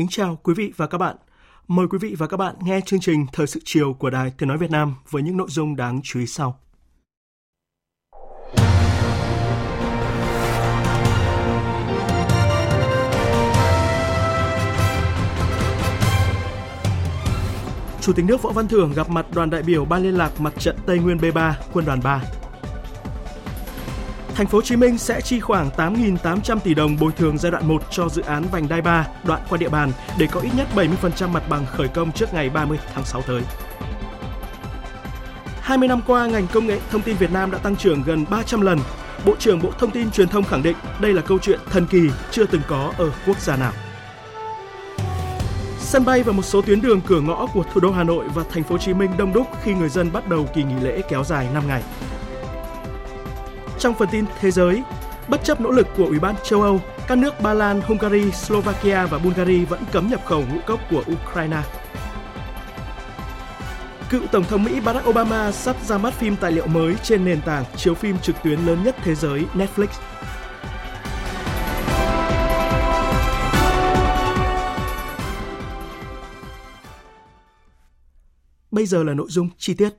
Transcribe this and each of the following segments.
Kính chào quý vị và các bạn. Mời quý vị và các bạn nghe chương trình Thời sự chiều của Đài Tiếng Nói Việt Nam với những nội dung đáng chú ý sau. Chủ tịch nước Võ Văn Thưởng gặp mặt đoàn đại biểu Ban liên lạc Mặt trận Tây Nguyên B3, Quân đoàn 3. Thành phố Hồ Chí Minh sẽ chi khoảng 8.800 tỷ đồng bồi thường giai đoạn 1 cho dự án vành đai 3 đoạn qua địa bàn để có ít nhất 70% mặt bằng khởi công trước ngày 30 tháng 6 tới. 20 năm qua, ngành công nghệ thông tin Việt Nam đã tăng trưởng gần 300 lần. Bộ trưởng Bộ Thông tin Truyền thông khẳng định đây là câu chuyện thần kỳ chưa từng có ở quốc gia nào. Sân bay và một số tuyến đường cửa ngõ của thủ đô Hà Nội và thành phố Hồ Chí Minh đông đúc khi người dân bắt đầu kỳ nghỉ lễ kéo dài 5 ngày. Trong phần tin thế giới, bất chấp nỗ lực của Ủy ban châu Âu, các nước Ba Lan, Hungary, Slovakia và Bulgaria vẫn cấm nhập khẩu ngũ cốc của Ukraine. Cựu Tổng thống Mỹ Barack Obama sắp ra mắt phim tài liệu mới trên nền tảng chiếu phim trực tuyến lớn nhất thế giới Netflix. Bây giờ là nội dung chi tiết.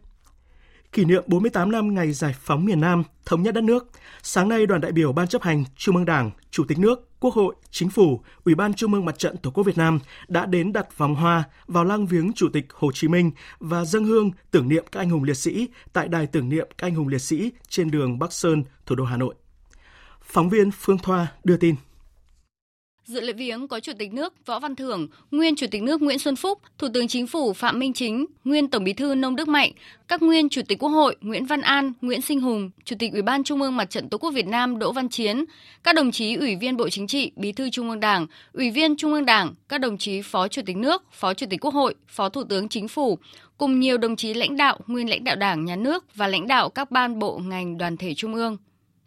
Kỷ niệm 48 năm ngày giải phóng miền Nam, thống nhất đất nước, sáng nay đoàn đại biểu Ban chấp hành Trung ương Đảng, Chủ tịch nước, Quốc hội, Chính phủ, Ủy ban Trung ương Mặt trận Tổ quốc Việt Nam đã đến đặt vòng hoa vào lăng viếng Chủ tịch Hồ Chí Minh và dâng hương tưởng niệm các anh hùng liệt sĩ tại đài tưởng niệm các anh hùng liệt sĩ trên đường Bắc Sơn, thủ đô Hà Nội. Phóng viên Phương Thoa đưa tin. Dự lễ viếng có Chủ tịch nước Võ Văn Thưởng, nguyên Chủ tịch nước Nguyễn Xuân Phúc, Thủ tướng Chính phủ Phạm Minh Chính, nguyên Tổng Bí thư Nông Đức Mạnh, các nguyên Chủ tịch Quốc hội Nguyễn Văn An, Nguyễn Sinh Hùng, Chủ tịch Ủy ban Trung ương Mặt trận Tổ quốc Việt Nam Đỗ Văn Chiến, các đồng chí Ủy viên Bộ Chính trị, Bí thư Trung ương Đảng, Ủy viên Trung ương Đảng, các đồng chí Phó Chủ tịch nước, Phó Chủ tịch Quốc hội, Phó Thủ tướng Chính phủ, cùng nhiều đồng chí lãnh đạo, nguyên lãnh đạo Đảng, Nhà nước và lãnh đạo các ban bộ ngành đoàn thể Trung ương.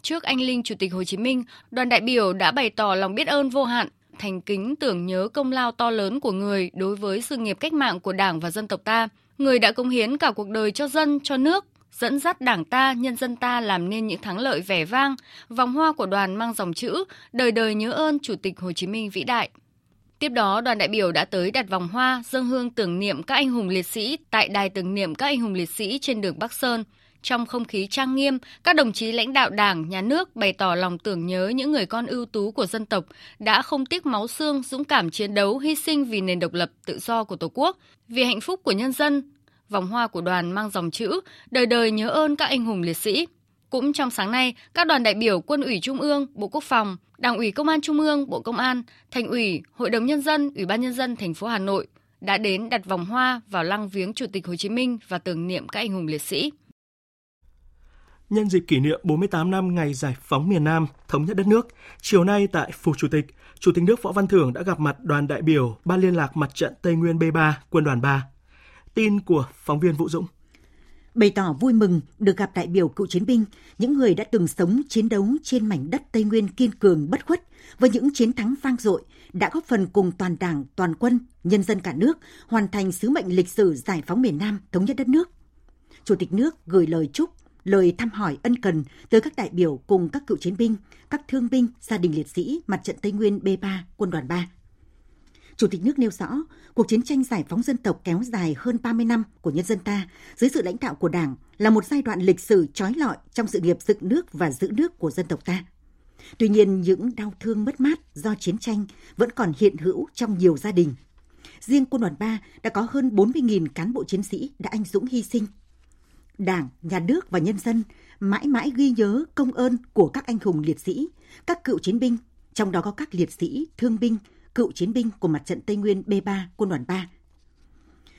Trước anh linh Chủ tịch Hồ Chí Minh, đoàn đại biểu đã bày tỏ lòng biết ơn vô hạn thành kính tưởng nhớ công lao to lớn của người đối với sự nghiệp cách mạng của Đảng và dân tộc ta. Người đã công hiến cả cuộc đời cho dân, cho nước, dẫn dắt Đảng ta, nhân dân ta làm nên những thắng lợi vẻ vang. Vòng hoa của đoàn mang dòng chữ Đời đời nhớ ơn Chủ tịch Hồ Chí Minh vĩ đại. Tiếp đó, đoàn đại biểu đã tới đặt vòng hoa, dâng hương tưởng niệm các anh hùng liệt sĩ tại đài tưởng niệm các anh hùng liệt sĩ trên đường Bắc Sơn. Trong không khí trang nghiêm, các đồng chí lãnh đạo Đảng, Nhà nước bày tỏ lòng tưởng nhớ những người con ưu tú của dân tộc đã không tiếc máu xương, dũng cảm chiến đấu, hy sinh vì nền độc lập, tự do của Tổ quốc, vì hạnh phúc của nhân dân. Vòng hoa của đoàn mang dòng chữ Đời đời nhớ ơn các anh hùng liệt sĩ. Cũng trong sáng nay, các đoàn đại biểu Quân ủy Trung ương, Bộ Quốc phòng, Đảng ủy Công an Trung ương, Bộ Công an, Thành ủy, Hội đồng nhân dân, Ủy ban nhân dân thành phố Hà Nội đã đến đặt vòng hoa vào lăng viếng Chủ tịch Hồ Chí Minh và tưởng niệm các anh hùng liệt sĩ. Nhân dịp kỷ niệm 48 năm ngày giải phóng miền Nam, thống nhất đất nước, chiều nay tại Phủ Chủ tịch, Chủ tịch nước Võ Văn Thưởng đã gặp mặt đoàn đại biểu Ban liên lạc Mặt trận Tây Nguyên B3, Quân đoàn 3. Tin của phóng viên Vũ Dũng. Bày tỏ vui mừng được gặp đại biểu cựu chiến binh, những người đã từng sống chiến đấu trên mảnh đất Tây Nguyên kiên cường bất khuất với những chiến thắng vang dội đã góp phần cùng toàn đảng, toàn quân, nhân dân cả nước hoàn thành sứ mệnh lịch sử giải phóng miền Nam, thống nhất đất nước. Chủ tịch nước gửi lời chúc lời thăm hỏi ân cần tới các đại biểu cùng các cựu chiến binh, các thương binh, gia đình liệt sĩ Mặt trận Tây Nguyên B3, Quân đoàn 3. Chủ tịch nước nêu rõ, cuộc chiến tranh giải phóng dân tộc kéo dài hơn 30 năm của nhân dân ta dưới sự lãnh đạo của Đảng là một giai đoạn lịch sử trói lọi trong sự nghiệp dựng nước và giữ nước của dân tộc ta. Tuy nhiên, những đau thương mất mát do chiến tranh vẫn còn hiện hữu trong nhiều gia đình. Riêng quân đoàn 3 đã có hơn 40.000 cán bộ chiến sĩ đã anh dũng hy sinh Đảng, Nhà nước và nhân dân mãi mãi ghi nhớ công ơn của các anh hùng liệt sĩ, các cựu chiến binh, trong đó có các liệt sĩ, thương binh, cựu chiến binh của mặt trận Tây Nguyên B3, quân đoàn 3.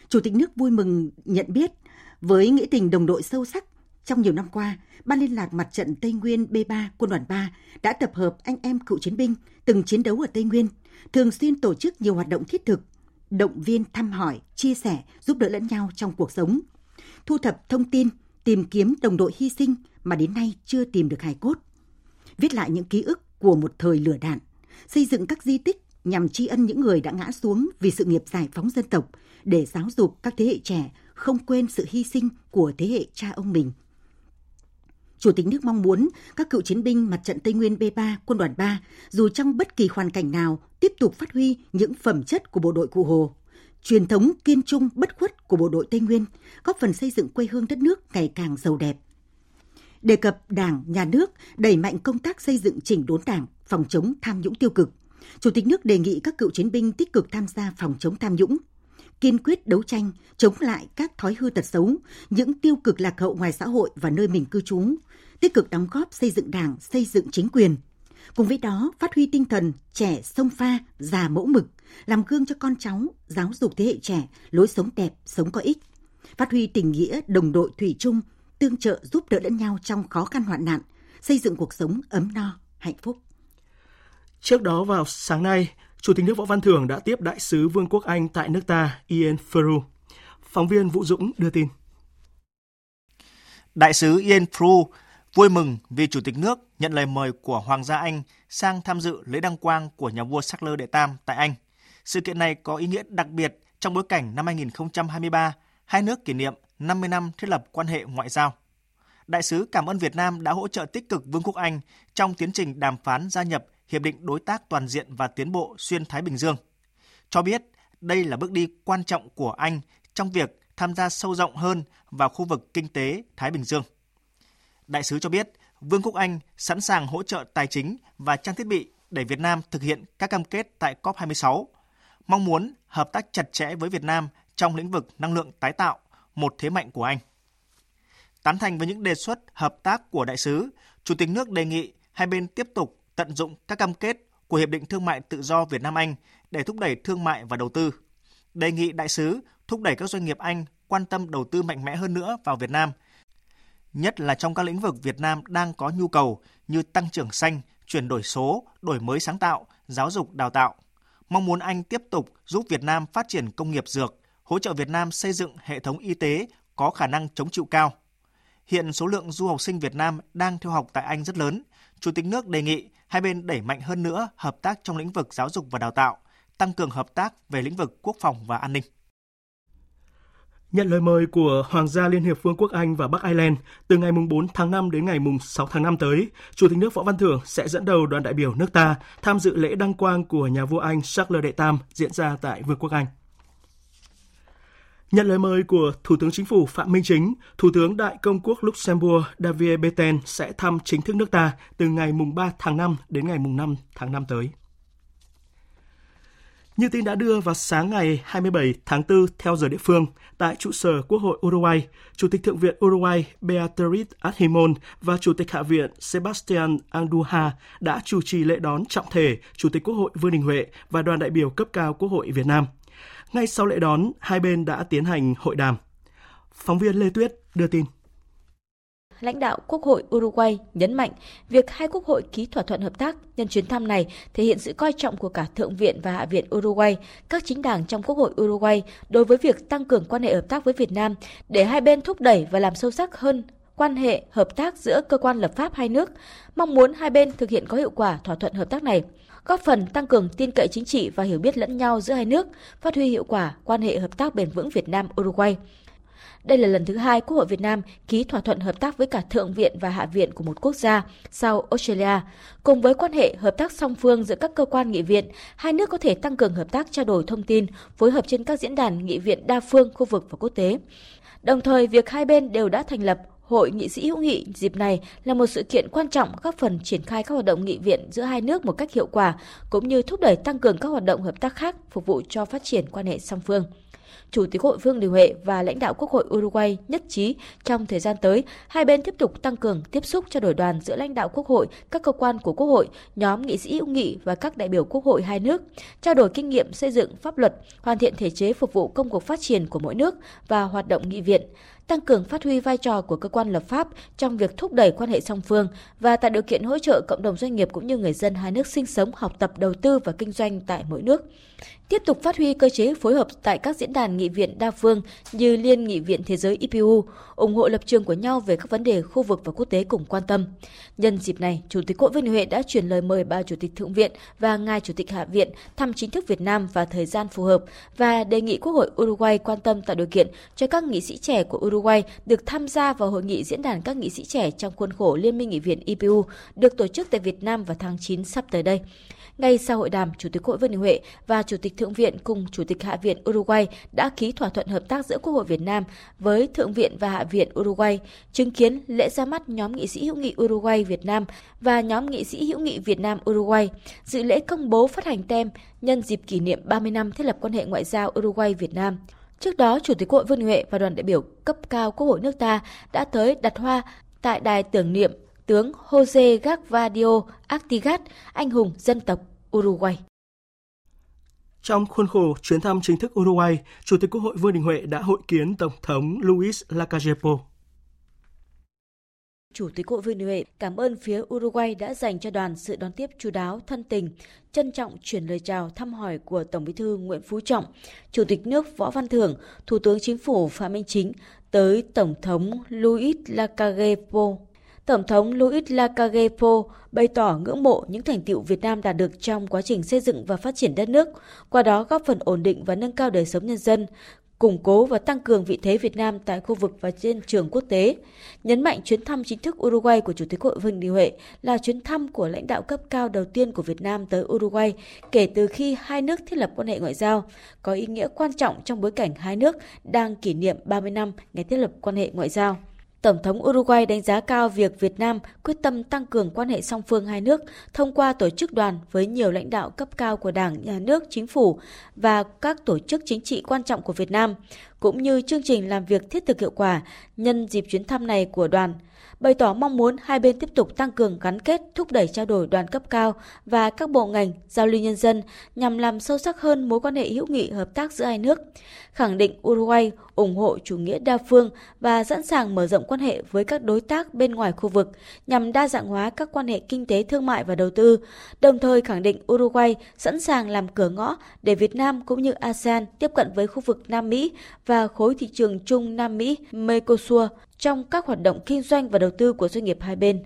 Chủ tịch nước vui mừng nhận biết với nghĩa tình đồng đội sâu sắc trong nhiều năm qua, Ban liên lạc mặt trận Tây Nguyên B3 quân đoàn 3 đã tập hợp anh em cựu chiến binh từng chiến đấu ở Tây Nguyên, thường xuyên tổ chức nhiều hoạt động thiết thực, động viên thăm hỏi, chia sẻ, giúp đỡ lẫn nhau trong cuộc sống, thu thập thông tin, tìm kiếm đồng đội hy sinh mà đến nay chưa tìm được hài cốt, viết lại những ký ức của một thời lửa đạn, xây dựng các di tích nhằm tri ân những người đã ngã xuống vì sự nghiệp giải phóng dân tộc để giáo dục các thế hệ trẻ không quên sự hy sinh của thế hệ cha ông mình. Chủ tịch nước mong muốn các cựu chiến binh mặt trận Tây Nguyên B3, quân đoàn 3, dù trong bất kỳ hoàn cảnh nào, tiếp tục phát huy những phẩm chất của bộ đội Cụ Hồ, truyền thống kiên trung bất khuất của bộ đội Tây Nguyên, góp phần xây dựng quê hương đất nước ngày càng giàu đẹp. Đề cập Đảng, Nhà nước đẩy mạnh công tác xây dựng chỉnh đốn Đảng, phòng chống tham nhũng tiêu cực. Chủ tịch nước đề nghị các cựu chiến binh tích cực tham gia phòng chống tham nhũng, kiên quyết đấu tranh chống lại các thói hư tật xấu, những tiêu cực lạc hậu ngoài xã hội và nơi mình cư trú, tích cực đóng góp xây dựng Đảng, xây dựng chính quyền. Cùng với đó, phát huy tinh thần trẻ sông pha, già mẫu mực, làm gương cho con cháu, giáo dục thế hệ trẻ lối sống đẹp, sống có ích. Phát huy tình nghĩa đồng đội thủy chung, tương trợ giúp đỡ lẫn nhau trong khó khăn hoạn nạn, xây dựng cuộc sống ấm no, hạnh phúc. Trước đó vào sáng nay, Chủ tịch nước Võ Văn Thưởng đã tiếp đại sứ Vương quốc Anh tại nước ta Ian Frew. Phóng viên Vũ Dũng đưa tin. Đại sứ Ian Frew vui mừng vì Chủ tịch nước nhận lời mời của Hoàng gia Anh sang tham dự lễ đăng quang của nhà vua Charles đệ Tam tại Anh. Sự kiện này có ý nghĩa đặc biệt trong bối cảnh năm 2023, hai nước kỷ niệm 50 năm thiết lập quan hệ ngoại giao. Đại sứ cảm ơn Việt Nam đã hỗ trợ tích cực Vương quốc Anh trong tiến trình đàm phán gia nhập Hiệp định Đối tác Toàn diện và Tiến bộ Xuyên Thái Bình Dương. Cho biết đây là bước đi quan trọng của Anh trong việc tham gia sâu rộng hơn vào khu vực kinh tế Thái Bình Dương. Đại sứ cho biết Vương quốc Anh sẵn sàng hỗ trợ tài chính và trang thiết bị để Việt Nam thực hiện các cam kết tại COP26, mong muốn hợp tác chặt chẽ với Việt Nam trong lĩnh vực năng lượng tái tạo, một thế mạnh của Anh. Tán thành với những đề xuất hợp tác của đại sứ, Chủ tịch nước đề nghị hai bên tiếp tục tận dụng các cam kết của Hiệp định Thương mại Tự do Việt Nam Anh để thúc đẩy thương mại và đầu tư. Đề nghị đại sứ thúc đẩy các doanh nghiệp Anh quan tâm đầu tư mạnh mẽ hơn nữa vào Việt Nam, nhất là trong các lĩnh vực Việt Nam đang có nhu cầu như tăng trưởng xanh, chuyển đổi số, đổi mới sáng tạo, giáo dục đào tạo. Mong muốn Anh tiếp tục giúp Việt Nam phát triển công nghiệp dược, hỗ trợ Việt Nam xây dựng hệ thống y tế có khả năng chống chịu cao. Hiện số lượng du học sinh Việt Nam đang theo học tại Anh rất lớn. Chủ tịch nước đề nghị hai bên đẩy mạnh hơn nữa hợp tác trong lĩnh vực giáo dục và đào tạo, tăng cường hợp tác về lĩnh vực quốc phòng và an ninh. Nhận lời mời của Hoàng gia Liên hiệp Vương quốc Anh và Bắc Ireland, từ ngày 4 tháng 5 đến ngày 6 tháng 5 tới, Chủ tịch nước Võ Văn Thưởng sẽ dẫn đầu đoàn đại biểu nước ta tham dự lễ đăng quang của nhà vua Anh Charles đệ Tam diễn ra tại Vương quốc Anh. Nhận lời mời của Thủ tướng Chính phủ Phạm Minh Chính, Thủ tướng Đại công quốc Luxembourg David Beten sẽ thăm chính thức nước ta từ ngày 3 tháng 5 đến ngày 5 tháng 5 tới. Như tin đã đưa vào sáng ngày 27 tháng 4 theo giờ địa phương, tại trụ sở Quốc hội Uruguay, Chủ tịch Thượng viện Uruguay Beatriz Argimon và Chủ tịch Hạ viện Sebastian Anduha đã chủ trì lễ đón trọng thể Chủ tịch Quốc hội Vương Đình Huệ và đoàn đại biểu cấp cao Quốc hội Việt Nam. Ngay sau lễ đón, hai bên đã tiến hành hội đàm. Phóng viên Lê Tuyết đưa tin lãnh đạo Quốc hội Uruguay nhấn mạnh việc hai quốc hội ký thỏa thuận hợp tác nhân chuyến thăm này thể hiện sự coi trọng của cả Thượng viện và Hạ viện Uruguay, các chính đảng trong Quốc hội Uruguay đối với việc tăng cường quan hệ hợp tác với Việt Nam để hai bên thúc đẩy và làm sâu sắc hơn quan hệ hợp tác giữa cơ quan lập pháp hai nước, mong muốn hai bên thực hiện có hiệu quả thỏa thuận hợp tác này góp phần tăng cường tin cậy chính trị và hiểu biết lẫn nhau giữa hai nước, phát huy hiệu quả quan hệ hợp tác bền vững Việt Nam Uruguay. Đây là lần thứ hai Quốc hội Việt Nam ký thỏa thuận hợp tác với cả Thượng viện và Hạ viện của một quốc gia sau Australia. Cùng với quan hệ hợp tác song phương giữa các cơ quan nghị viện, hai nước có thể tăng cường hợp tác trao đổi thông tin, phối hợp trên các diễn đàn nghị viện đa phương, khu vực và quốc tế. Đồng thời, việc hai bên đều đã thành lập Hội nghị sĩ hữu nghị dịp này là một sự kiện quan trọng góp phần triển khai các hoạt động nghị viện giữa hai nước một cách hiệu quả, cũng như thúc đẩy tăng cường các hoạt động hợp tác khác phục vụ cho phát triển quan hệ song phương. Chủ tịch Hội Vương Đình Huệ và lãnh đạo Quốc hội Uruguay nhất trí trong thời gian tới, hai bên tiếp tục tăng cường tiếp xúc trao đổi đoàn giữa lãnh đạo Quốc hội, các cơ quan của Quốc hội, nhóm nghị sĩ hữu nghị và các đại biểu Quốc hội hai nước, trao đổi kinh nghiệm xây dựng pháp luật, hoàn thiện thể chế phục vụ công cuộc phát triển của mỗi nước và hoạt động nghị viện tăng cường phát huy vai trò của cơ quan lập pháp trong việc thúc đẩy quan hệ song phương và tạo điều kiện hỗ trợ cộng đồng doanh nghiệp cũng như người dân hai nước sinh sống, học tập, đầu tư và kinh doanh tại mỗi nước tiếp tục phát huy cơ chế phối hợp tại các diễn đàn nghị viện đa phương như Liên nghị viện Thế giới IPU, ủng hộ lập trường của nhau về các vấn đề khu vực và quốc tế cùng quan tâm. Nhân dịp này, Chủ tịch Quốc Vương Huệ đã chuyển lời mời bà Chủ tịch Thượng viện và ngài Chủ tịch Hạ viện thăm chính thức Việt Nam vào thời gian phù hợp và đề nghị Quốc hội Uruguay quan tâm tạo điều kiện cho các nghị sĩ trẻ của Uruguay được tham gia vào hội nghị diễn đàn các nghị sĩ trẻ trong khuôn khổ Liên minh nghị viện IPU được tổ chức tại Việt Nam vào tháng 9 sắp tới đây. Ngay sau hội đàm, Chủ tịch Hội Vương Đình Huệ và Chủ tịch Thượng viện cùng Chủ tịch Hạ viện Uruguay đã ký thỏa thuận hợp tác giữa Quốc hội Việt Nam với Thượng viện và Hạ viện Uruguay, chứng kiến lễ ra mắt nhóm nghị sĩ hữu nghị Uruguay Việt Nam và nhóm nghị sĩ hữu nghị Việt Nam Uruguay, dự lễ công bố phát hành tem nhân dịp kỷ niệm 30 năm thiết lập quan hệ ngoại giao Uruguay Việt Nam. Trước đó, Chủ tịch Hội Vương Huệ và đoàn đại biểu cấp cao Quốc hội nước ta đã tới đặt hoa tại đài tưởng niệm tướng Jose Gagvadio Artigas, anh hùng dân tộc Uruguay. Trong khuôn khổ chuyến thăm chính thức Uruguay, Chủ tịch Quốc hội Vương Đình Huệ đã hội kiến Tổng thống Luis Lacalle Chủ tịch Quốc hội Vương Đình Huệ cảm ơn phía Uruguay đã dành cho đoàn sự đón tiếp chú đáo, thân tình, trân trọng chuyển lời chào thăm hỏi của Tổng Bí thư Nguyễn Phú Trọng, Chủ tịch nước Võ Văn Thưởng, Thủ tướng Chính phủ Phạm Minh Chính tới Tổng thống Luis Lacalle Tổng thống Luis Lacalle bày tỏ ngưỡng mộ những thành tiệu Việt Nam đạt được trong quá trình xây dựng và phát triển đất nước, qua đó góp phần ổn định và nâng cao đời sống nhân dân, củng cố và tăng cường vị thế Việt Nam tại khu vực và trên trường quốc tế. Nhấn mạnh chuyến thăm chính thức Uruguay của Chủ tịch Hội Vương Đình Huệ là chuyến thăm của lãnh đạo cấp cao đầu tiên của Việt Nam tới Uruguay kể từ khi hai nước thiết lập quan hệ ngoại giao, có ý nghĩa quan trọng trong bối cảnh hai nước đang kỷ niệm 30 năm ngày thiết lập quan hệ ngoại giao. Tổng thống Uruguay đánh giá cao việc Việt Nam quyết tâm tăng cường quan hệ song phương hai nước thông qua tổ chức đoàn với nhiều lãnh đạo cấp cao của Đảng, Nhà nước, Chính phủ và các tổ chức chính trị quan trọng của Việt Nam, cũng như chương trình làm việc thiết thực hiệu quả nhân dịp chuyến thăm này của đoàn – bày tỏ mong muốn hai bên tiếp tục tăng cường gắn kết, thúc đẩy trao đổi đoàn cấp cao và các bộ ngành, giao lưu nhân dân nhằm làm sâu sắc hơn mối quan hệ hữu nghị hợp tác giữa hai nước, khẳng định Uruguay ủng hộ chủ nghĩa đa phương và sẵn sàng mở rộng quan quan hệ với các đối tác bên ngoài khu vực nhằm đa dạng hóa các quan hệ kinh tế thương mại và đầu tư, đồng thời khẳng định Uruguay sẵn sàng làm cửa ngõ để Việt Nam cũng như ASEAN tiếp cận với khu vực Nam Mỹ và khối thị trường chung Nam Mỹ Mercosur trong các hoạt động kinh doanh và đầu tư của doanh nghiệp hai bên.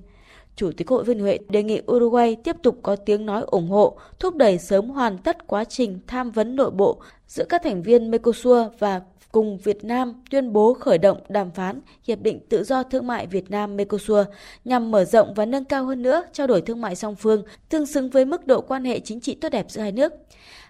Chủ tịch Hội Vương Huệ đề nghị Uruguay tiếp tục có tiếng nói ủng hộ, thúc đẩy sớm hoàn tất quá trình tham vấn nội bộ giữa các thành viên Mercosur và cùng Việt Nam tuyên bố khởi động đàm phán Hiệp định Tự do Thương mại Việt Nam-Mercosur nhằm mở rộng và nâng cao hơn nữa trao đổi thương mại song phương, tương xứng với mức độ quan hệ chính trị tốt đẹp giữa hai nước.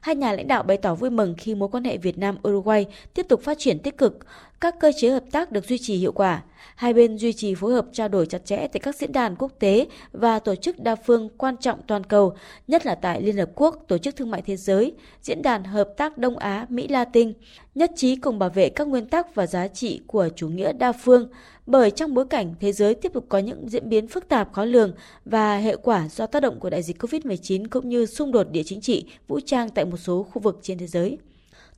Hai nhà lãnh đạo bày tỏ vui mừng khi mối quan hệ Việt Nam-Uruguay tiếp tục phát triển tích cực, các cơ chế hợp tác được duy trì hiệu quả. Hai bên duy trì phối hợp trao đổi chặt chẽ tại các diễn đàn quốc tế và tổ chức đa phương quan trọng toàn cầu, nhất là tại Liên Hợp Quốc, Tổ chức Thương mại Thế giới, Diễn đàn Hợp tác Đông Á, Mỹ Latin, nhất trí cùng bảo vệ các nguyên tắc và giá trị của chủ nghĩa đa phương, bởi trong bối cảnh thế giới tiếp tục có những diễn biến phức tạp khó lường và hệ quả do tác động của đại dịch COVID-19 cũng như xung đột địa chính trị, vũ trang tại một số khu vực trên thế giới.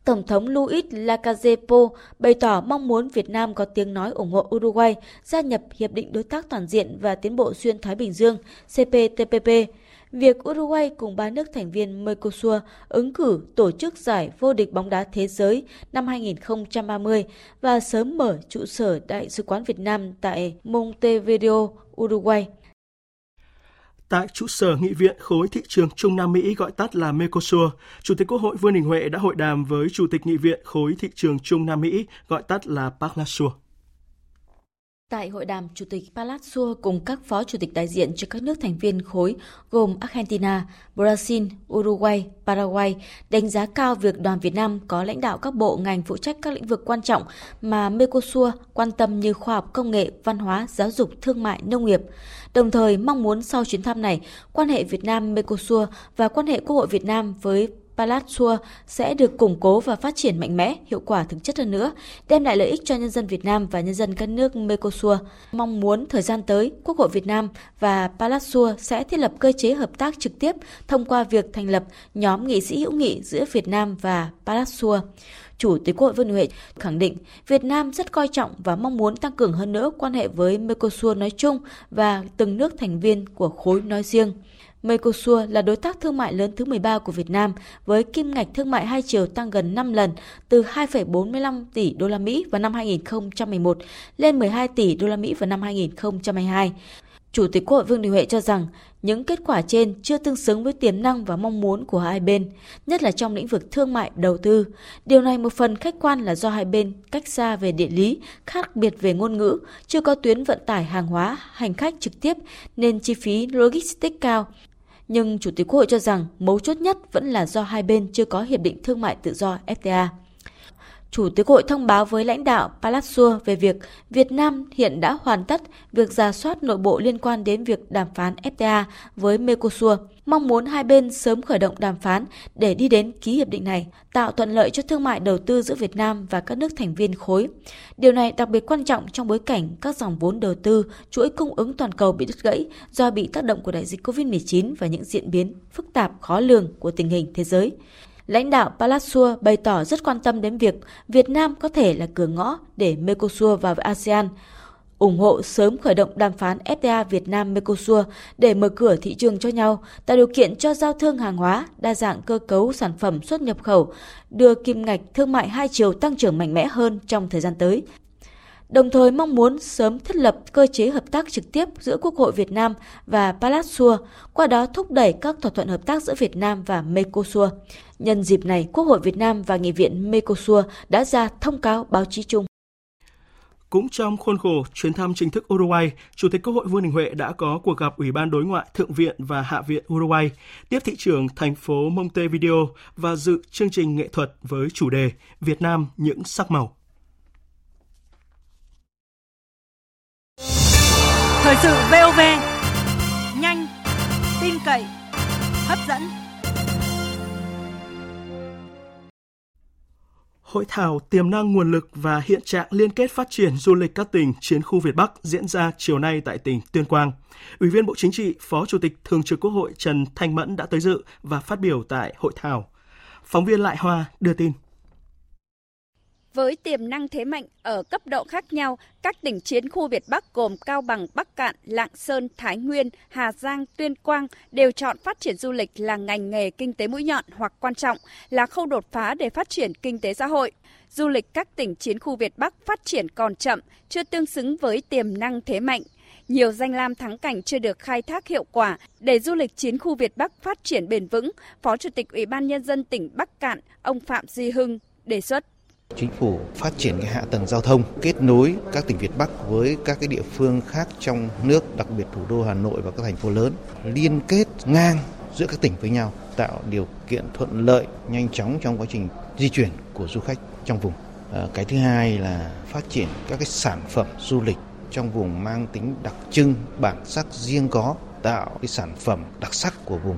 Tổng thống Luis Lacazepo bày tỏ mong muốn Việt Nam có tiếng nói ủng hộ Uruguay gia nhập Hiệp định Đối tác Toàn diện và Tiến bộ Xuyên Thái Bình Dương CPTPP. Việc Uruguay cùng ba nước thành viên Mercosur ứng cử tổ chức giải vô địch bóng đá thế giới năm 2030 và sớm mở trụ sở Đại sứ quán Việt Nam tại Montevideo, Uruguay. Tại trụ sở nghị viện khối thị trường Trung Nam Mỹ gọi tắt là Mercosur, Chủ tịch Quốc hội Vương Đình Huệ đã hội đàm với Chủ tịch nghị viện khối thị trường Trung Nam Mỹ gọi tắt là Parlasur. Tại hội đàm, Chủ tịch Palazzo cùng các phó chủ tịch đại diện cho các nước thành viên khối gồm Argentina, Brazil, Uruguay, Paraguay đánh giá cao việc đoàn Việt Nam có lãnh đạo các bộ ngành phụ trách các lĩnh vực quan trọng mà Mercosur quan tâm như khoa học công nghệ, văn hóa, giáo dục, thương mại, nông nghiệp. Đồng thời mong muốn sau chuyến thăm này, quan hệ Việt Nam-Mercosur và quan hệ Quốc hội Việt Nam với Palatsua sẽ được củng cố và phát triển mạnh mẽ, hiệu quả thực chất hơn nữa, đem lại lợi ích cho nhân dân Việt Nam và nhân dân các nước Mercosur. Mong muốn thời gian tới, Quốc hội Việt Nam và Palatsua sẽ thiết lập cơ chế hợp tác trực tiếp thông qua việc thành lập nhóm nghị sĩ hữu nghị giữa Việt Nam và Palatsua. Chủ tịch Quốc hội Vương Đình Huệ khẳng định Việt Nam rất coi trọng và mong muốn tăng cường hơn nữa quan hệ với Mercosur nói chung và từng nước thành viên của khối nói riêng. Mercosur là đối tác thương mại lớn thứ 13 của Việt Nam với kim ngạch thương mại hai chiều tăng gần 5 lần từ 2,45 tỷ đô la Mỹ vào năm 2011 lên 12 tỷ đô la Mỹ vào năm 2022. Chủ tịch Quốc hội Vương Đình Huệ cho rằng những kết quả trên chưa tương xứng với tiềm năng và mong muốn của hai bên, nhất là trong lĩnh vực thương mại đầu tư. Điều này một phần khách quan là do hai bên cách xa về địa lý, khác biệt về ngôn ngữ, chưa có tuyến vận tải hàng hóa, hành khách trực tiếp nên chi phí logistics cao. Nhưng Chủ tịch Quốc hội cho rằng mấu chốt nhất vẫn là do hai bên chưa có hiệp định thương mại tự do FTA. Chủ tịch Hội thông báo với lãnh đạo Palazzo về việc Việt Nam hiện đã hoàn tất việc ra soát nội bộ liên quan đến việc đàm phán FTA với Mercosur, mong muốn hai bên sớm khởi động đàm phán để đi đến ký hiệp định này, tạo thuận lợi cho thương mại đầu tư giữa Việt Nam và các nước thành viên khối. Điều này đặc biệt quan trọng trong bối cảnh các dòng vốn đầu tư, chuỗi cung ứng toàn cầu bị đứt gãy do bị tác động của đại dịch COVID-19 và những diễn biến phức tạp khó lường của tình hình thế giới. Lãnh đạo Palacio bày tỏ rất quan tâm đến việc Việt Nam có thể là cửa ngõ để Mercosur vào ASEAN, ủng hộ sớm khởi động đàm phán FTA Việt Nam Mercosur để mở cửa thị trường cho nhau, tạo điều kiện cho giao thương hàng hóa, đa dạng cơ cấu sản phẩm xuất nhập khẩu, đưa kim ngạch thương mại hai chiều tăng trưởng mạnh mẽ hơn trong thời gian tới đồng thời mong muốn sớm thiết lập cơ chế hợp tác trực tiếp giữa Quốc hội Việt Nam và Palatsur, qua đó thúc đẩy các thỏa thuận hợp tác giữa Việt Nam và Mercosur. Nhân dịp này, Quốc hội Việt Nam và Nghị viện Mercosur đã ra thông cáo báo chí chung. Cũng trong khuôn khổ chuyến thăm chính thức Uruguay, Chủ tịch Quốc hội Vương Đình Huệ đã có cuộc gặp Ủy ban Đối ngoại Thượng viện và Hạ viện Uruguay, tiếp thị trưởng thành phố Montevideo và dự chương trình nghệ thuật với chủ đề Việt Nam những sắc màu. Thời sự VOV nhanh, tin cậy, hấp dẫn. Hội thảo tiềm năng nguồn lực và hiện trạng liên kết phát triển du lịch các tỉnh chiến khu Việt Bắc diễn ra chiều nay tại tỉnh Tuyên Quang. Ủy viên Bộ Chính trị, Phó Chủ tịch Thường trực Quốc hội Trần Thanh Mẫn đã tới dự và phát biểu tại hội thảo. Phóng viên Lại Hoa đưa tin. Với tiềm năng thế mạnh ở cấp độ khác nhau, các tỉnh chiến khu Việt Bắc gồm Cao Bằng, Bắc Cạn, Lạng Sơn, Thái Nguyên, Hà Giang, Tuyên Quang đều chọn phát triển du lịch là ngành nghề kinh tế mũi nhọn hoặc quan trọng, là khâu đột phá để phát triển kinh tế xã hội. Du lịch các tỉnh chiến khu Việt Bắc phát triển còn chậm, chưa tương xứng với tiềm năng thế mạnh. Nhiều danh lam thắng cảnh chưa được khai thác hiệu quả để du lịch chiến khu Việt Bắc phát triển bền vững, Phó Chủ tịch Ủy ban Nhân dân tỉnh Bắc Cạn, ông Phạm Duy Hưng đề xuất. Chính phủ phát triển cái hạ tầng giao thông, kết nối các tỉnh Việt Bắc với các cái địa phương khác trong nước, đặc biệt thủ đô Hà Nội và các thành phố lớn, liên kết ngang giữa các tỉnh với nhau, tạo điều kiện thuận lợi, nhanh chóng trong quá trình di chuyển của du khách trong vùng. À, cái thứ hai là phát triển các cái sản phẩm du lịch trong vùng mang tính đặc trưng, bản sắc riêng có, tạo cái sản phẩm đặc sắc của vùng.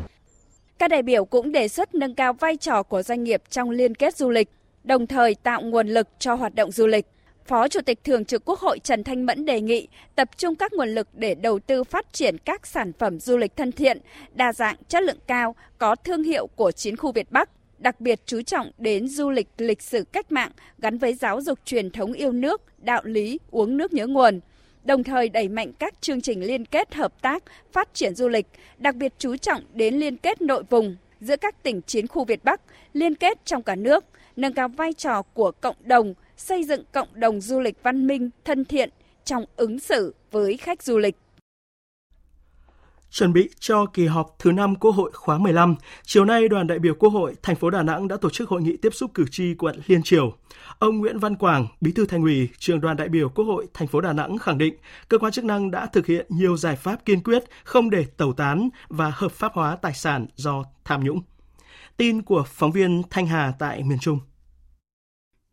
Các đại biểu cũng đề xuất nâng cao vai trò của doanh nghiệp trong liên kết du lịch, đồng thời tạo nguồn lực cho hoạt động du lịch. Phó Chủ tịch Thường trực Quốc hội Trần Thanh Mẫn đề nghị tập trung các nguồn lực để đầu tư phát triển các sản phẩm du lịch thân thiện, đa dạng, chất lượng cao, có thương hiệu của chiến khu Việt Bắc, đặc biệt chú trọng đến du lịch lịch sử cách mạng gắn với giáo dục truyền thống yêu nước, đạo lý, uống nước nhớ nguồn. Đồng thời đẩy mạnh các chương trình liên kết hợp tác, phát triển du lịch, đặc biệt chú trọng đến liên kết nội vùng giữa các tỉnh chiến khu Việt Bắc, liên kết trong cả nước, nâng cao vai trò của cộng đồng, xây dựng cộng đồng du lịch văn minh, thân thiện trong ứng xử với khách du lịch. Chuẩn bị cho kỳ họp thứ 5 Quốc hội khóa 15, chiều nay đoàn đại biểu Quốc hội thành phố Đà Nẵng đã tổ chức hội nghị tiếp xúc cử tri quận Liên Triều. Ông Nguyễn Văn Quảng, Bí thư Thành ủy, trường đoàn đại biểu Quốc hội thành phố Đà Nẵng khẳng định cơ quan chức năng đã thực hiện nhiều giải pháp kiên quyết không để tẩu tán và hợp pháp hóa tài sản do tham nhũng. Tin của phóng viên Thanh Hà tại miền Trung.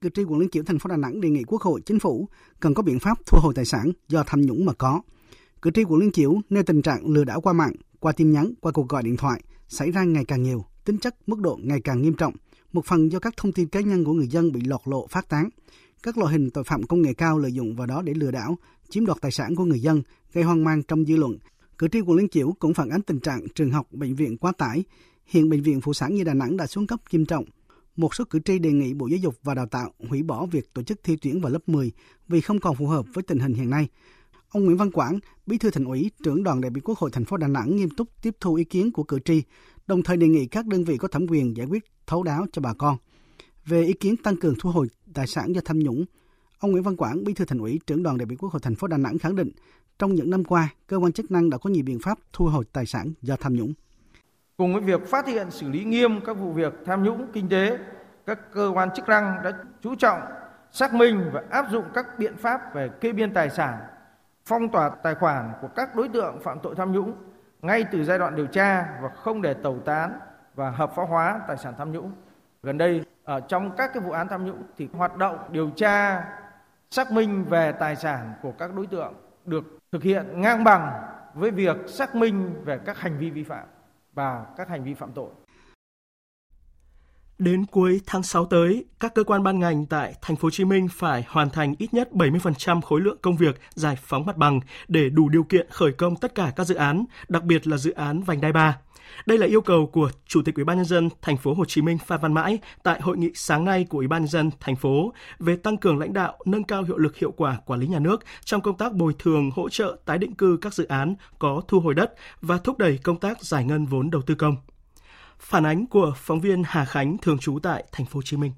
Cử tri quận Liên Chiểu thành phố Đà Nẵng đề nghị Quốc hội, Chính phủ cần có biện pháp thu hồi tài sản do tham nhũng mà có. Cử tri quận Liên Chiểu nêu tình trạng lừa đảo qua mạng, qua tin nhắn, qua cuộc gọi điện thoại xảy ra ngày càng nhiều, tính chất mức độ ngày càng nghiêm trọng, một phần do các thông tin cá nhân của người dân bị lọt lộ phát tán. Các loại hình tội phạm công nghệ cao lợi dụng vào đó để lừa đảo, chiếm đoạt tài sản của người dân, gây hoang mang trong dư luận. Cử tri quận Liên Chiểu cũng phản ánh tình trạng trường học, bệnh viện quá tải. Hiện bệnh viện phụ sản như Đà Nẵng đã xuống cấp nghiêm trọng. Một số cử tri đề nghị Bộ Giáo dục và Đào tạo hủy bỏ việc tổ chức thi tuyển vào lớp 10 vì không còn phù hợp với tình hình hiện nay. Ông Nguyễn Văn Quảng, Bí thư Thành ủy, trưởng đoàn đại biểu Quốc hội thành phố Đà Nẵng nghiêm túc tiếp thu ý kiến của cử tri, đồng thời đề nghị các đơn vị có thẩm quyền giải quyết thấu đáo cho bà con. Về ý kiến tăng cường thu hồi tài sản do tham nhũng, ông Nguyễn Văn Quảng, Bí thư Thành ủy, trưởng đoàn đại biểu Quốc hội thành phố Đà Nẵng khẳng định, trong những năm qua, cơ quan chức năng đã có nhiều biện pháp thu hồi tài sản do tham nhũng. Cùng với việc phát hiện xử lý nghiêm các vụ việc tham nhũng kinh tế, các cơ quan chức năng đã chú trọng xác minh và áp dụng các biện pháp về kê biên tài sản, phong tỏa tài khoản của các đối tượng phạm tội tham nhũng ngay từ giai đoạn điều tra và không để tẩu tán và hợp pháp hóa tài sản tham nhũng. Gần đây ở trong các cái vụ án tham nhũng thì hoạt động điều tra xác minh về tài sản của các đối tượng được thực hiện ngang bằng với việc xác minh về các hành vi vi phạm và các hành vi phạm tội. Đến cuối tháng 6 tới, các cơ quan ban ngành tại thành phố Hồ Chí Minh phải hoàn thành ít nhất 70% khối lượng công việc giải phóng mặt bằng để đủ điều kiện khởi công tất cả các dự án, đặc biệt là dự án vành đai 3. Đây là yêu cầu của Chủ tịch Ủy ban nhân dân thành phố Hồ Chí Minh Phan Văn Mãi tại hội nghị sáng nay của Ủy ban nhân dân thành phố về tăng cường lãnh đạo, nâng cao hiệu lực hiệu quả quản lý nhà nước trong công tác bồi thường hỗ trợ tái định cư các dự án có thu hồi đất và thúc đẩy công tác giải ngân vốn đầu tư công. Phản ánh của phóng viên Hà Khánh thường trú tại thành phố Hồ Chí Minh.